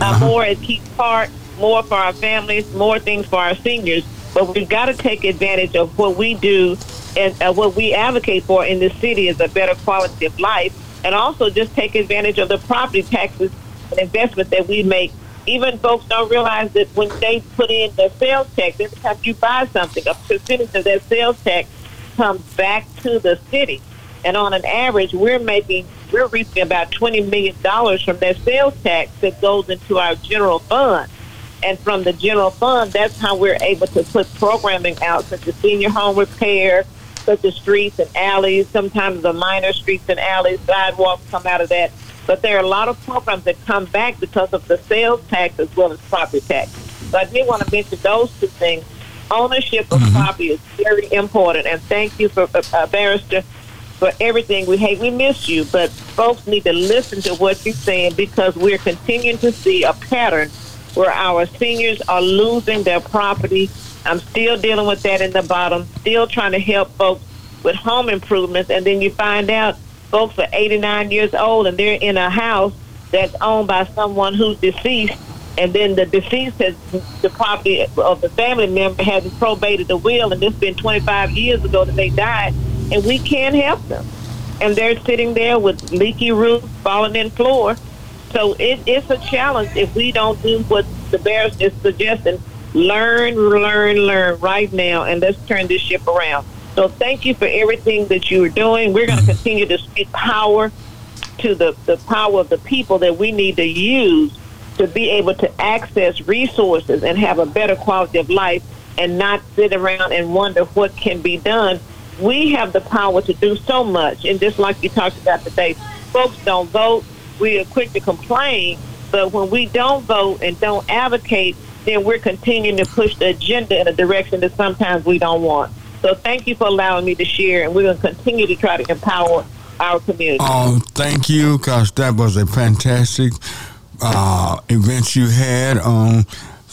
uh, more at Kiest Park, more for our families, more things for our seniors. But we've got to take advantage of what we do and uh, what we advocate for in this city is a better quality of life, and also just take advantage of the property taxes and investment that we make. Even folks don't realize that when they put in their sales tax, every time you buy something, a percentage of that sales tax comes back to the city. And on an average, we're making, we're reaping about $20 million from that sales tax that goes into our general fund. And from the general fund, that's how we're able to put programming out, such as senior home repair, such as streets and alleys. Sometimes the minor streets and alleys, sidewalks come out of that. But there are a lot of programs that come back because of the sales tax as well as property tax. So I did want to mention those two things. Ownership of Mm-hmm. property is very important, and thank you for uh, uh, barrister for everything. We hate, we miss you, but folks need to listen to what you're saying because we're continuing to see a pattern where our seniors are losing their property. I'm still dealing with that in the bottom, still trying to help folks with home improvements, and then you find out folks are 89 years old and they're in a house that's owned by someone who's deceased, and then the deceased has the property of the family member hasn't probated the will, and has been 25 years ago that they died, and we can't help them, and they're sitting there with leaky roof, falling in floor. So it, it's a challenge if we don't do what the bears is suggesting. Learn, learn, learn right now, and let's turn this ship around. So thank you for everything that you are doing. We're going to continue to speak power to the, the power of the people that we need to use to be able to access resources and have a better quality of life and not sit around and wonder what can be done. We have the power to do so much. And just like you talked about today, folks don't vote. We are quick to complain. But when we don't vote and don't advocate, then we're continuing to push the agenda in a direction that sometimes we don't want. So thank you for allowing me to share, and we're going to continue to try to empower our community. Oh, thank you, because that was a fantastic uh, event you had on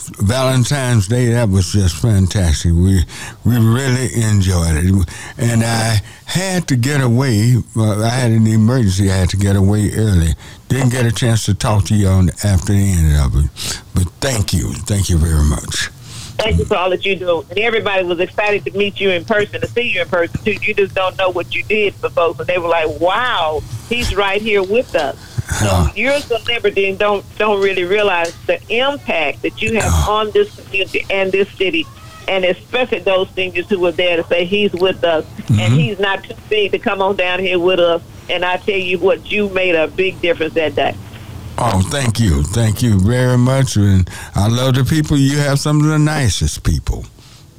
Valentine's Day. That was just fantastic. We we really enjoyed it, and I had to get away. I had an emergency. I had to get away early. Didn't get a chance to talk to you on after the end of it. But thank you, thank you very much. Thank you for all that you do. And everybody was excited to meet you in person, to see you in person, too. You just don't know what you did for folks. And they were like, wow, he's right here with us. So you're a celebrity and don't, don't really realize the impact that you have uh-huh. on this community and this city. And especially those seniors who were there to say he's with us. And mm-hmm. he's not too big to come on down here with us. And I tell you what, you made a big difference that day. Oh, thank you, thank you very much, and I love the people. You have some of the nicest people.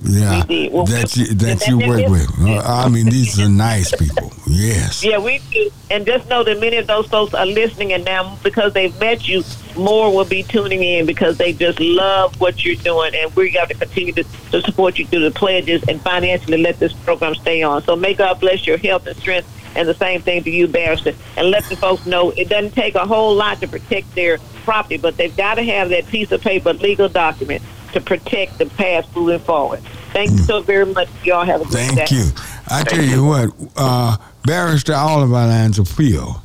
Yeah, We. Well, that you, that that- you that- work with. Uh, I mean, these are nice people. Yes. Yeah, we do. And just know that many of those folks are listening, and now because they've met you, more will be tuning in because they just love what you're doing. And we got to continue to, to support you through the pledges and financially let this program stay on. So may God bless your health and strength. And the same thing to you, Barrister. And let the folks know it doesn't take a whole lot to protect their property, but they've got to have that piece of paper, legal document, to protect the past moving forward. Thank you so very much. Y'all have a good day. Thank you. I tell you what, uh, barrister, all of our lines are filled,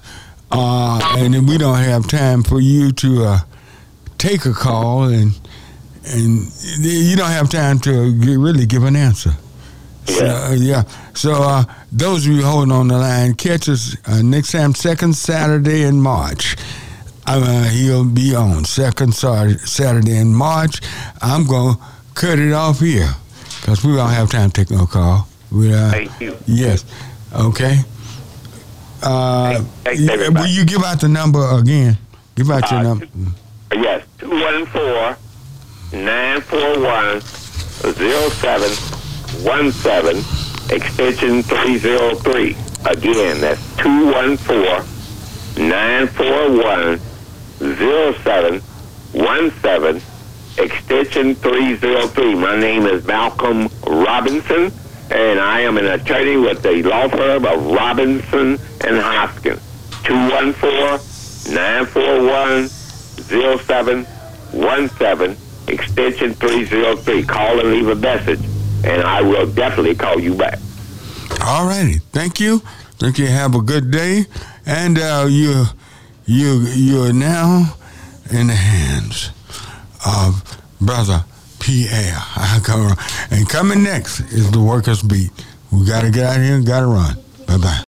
uh, and then we don't have time for you to uh, take a call, and and you don't have time to really give an answer. So, uh, yeah. So uh, those of you holding on the line, catch us uh, next time, second Saturday in March. Uh, he'll be on second Saturday in March. I'm gonna cut it off here because we don't have time to take no call. We, uh, Thank you. Yes. Okay. Uh, Thanks, will you give out the number again? Give out your Uh, number. Yes, 214 941 0717, extension 303. Again, that's 214 941 0717, extension 303. My name is Malcolm Robinson, and I am an attorney with the law firm of Robinson and Hoskins. 214 941 0717, extension 303. Call and leave a message, and I will definitely call you back. All righty. Thank you. Thank you have a good day, and uh, you you you are now in the hands of brother Pierre. And coming next is the Workers Beat. We got to get out here and got to run. Bye bye.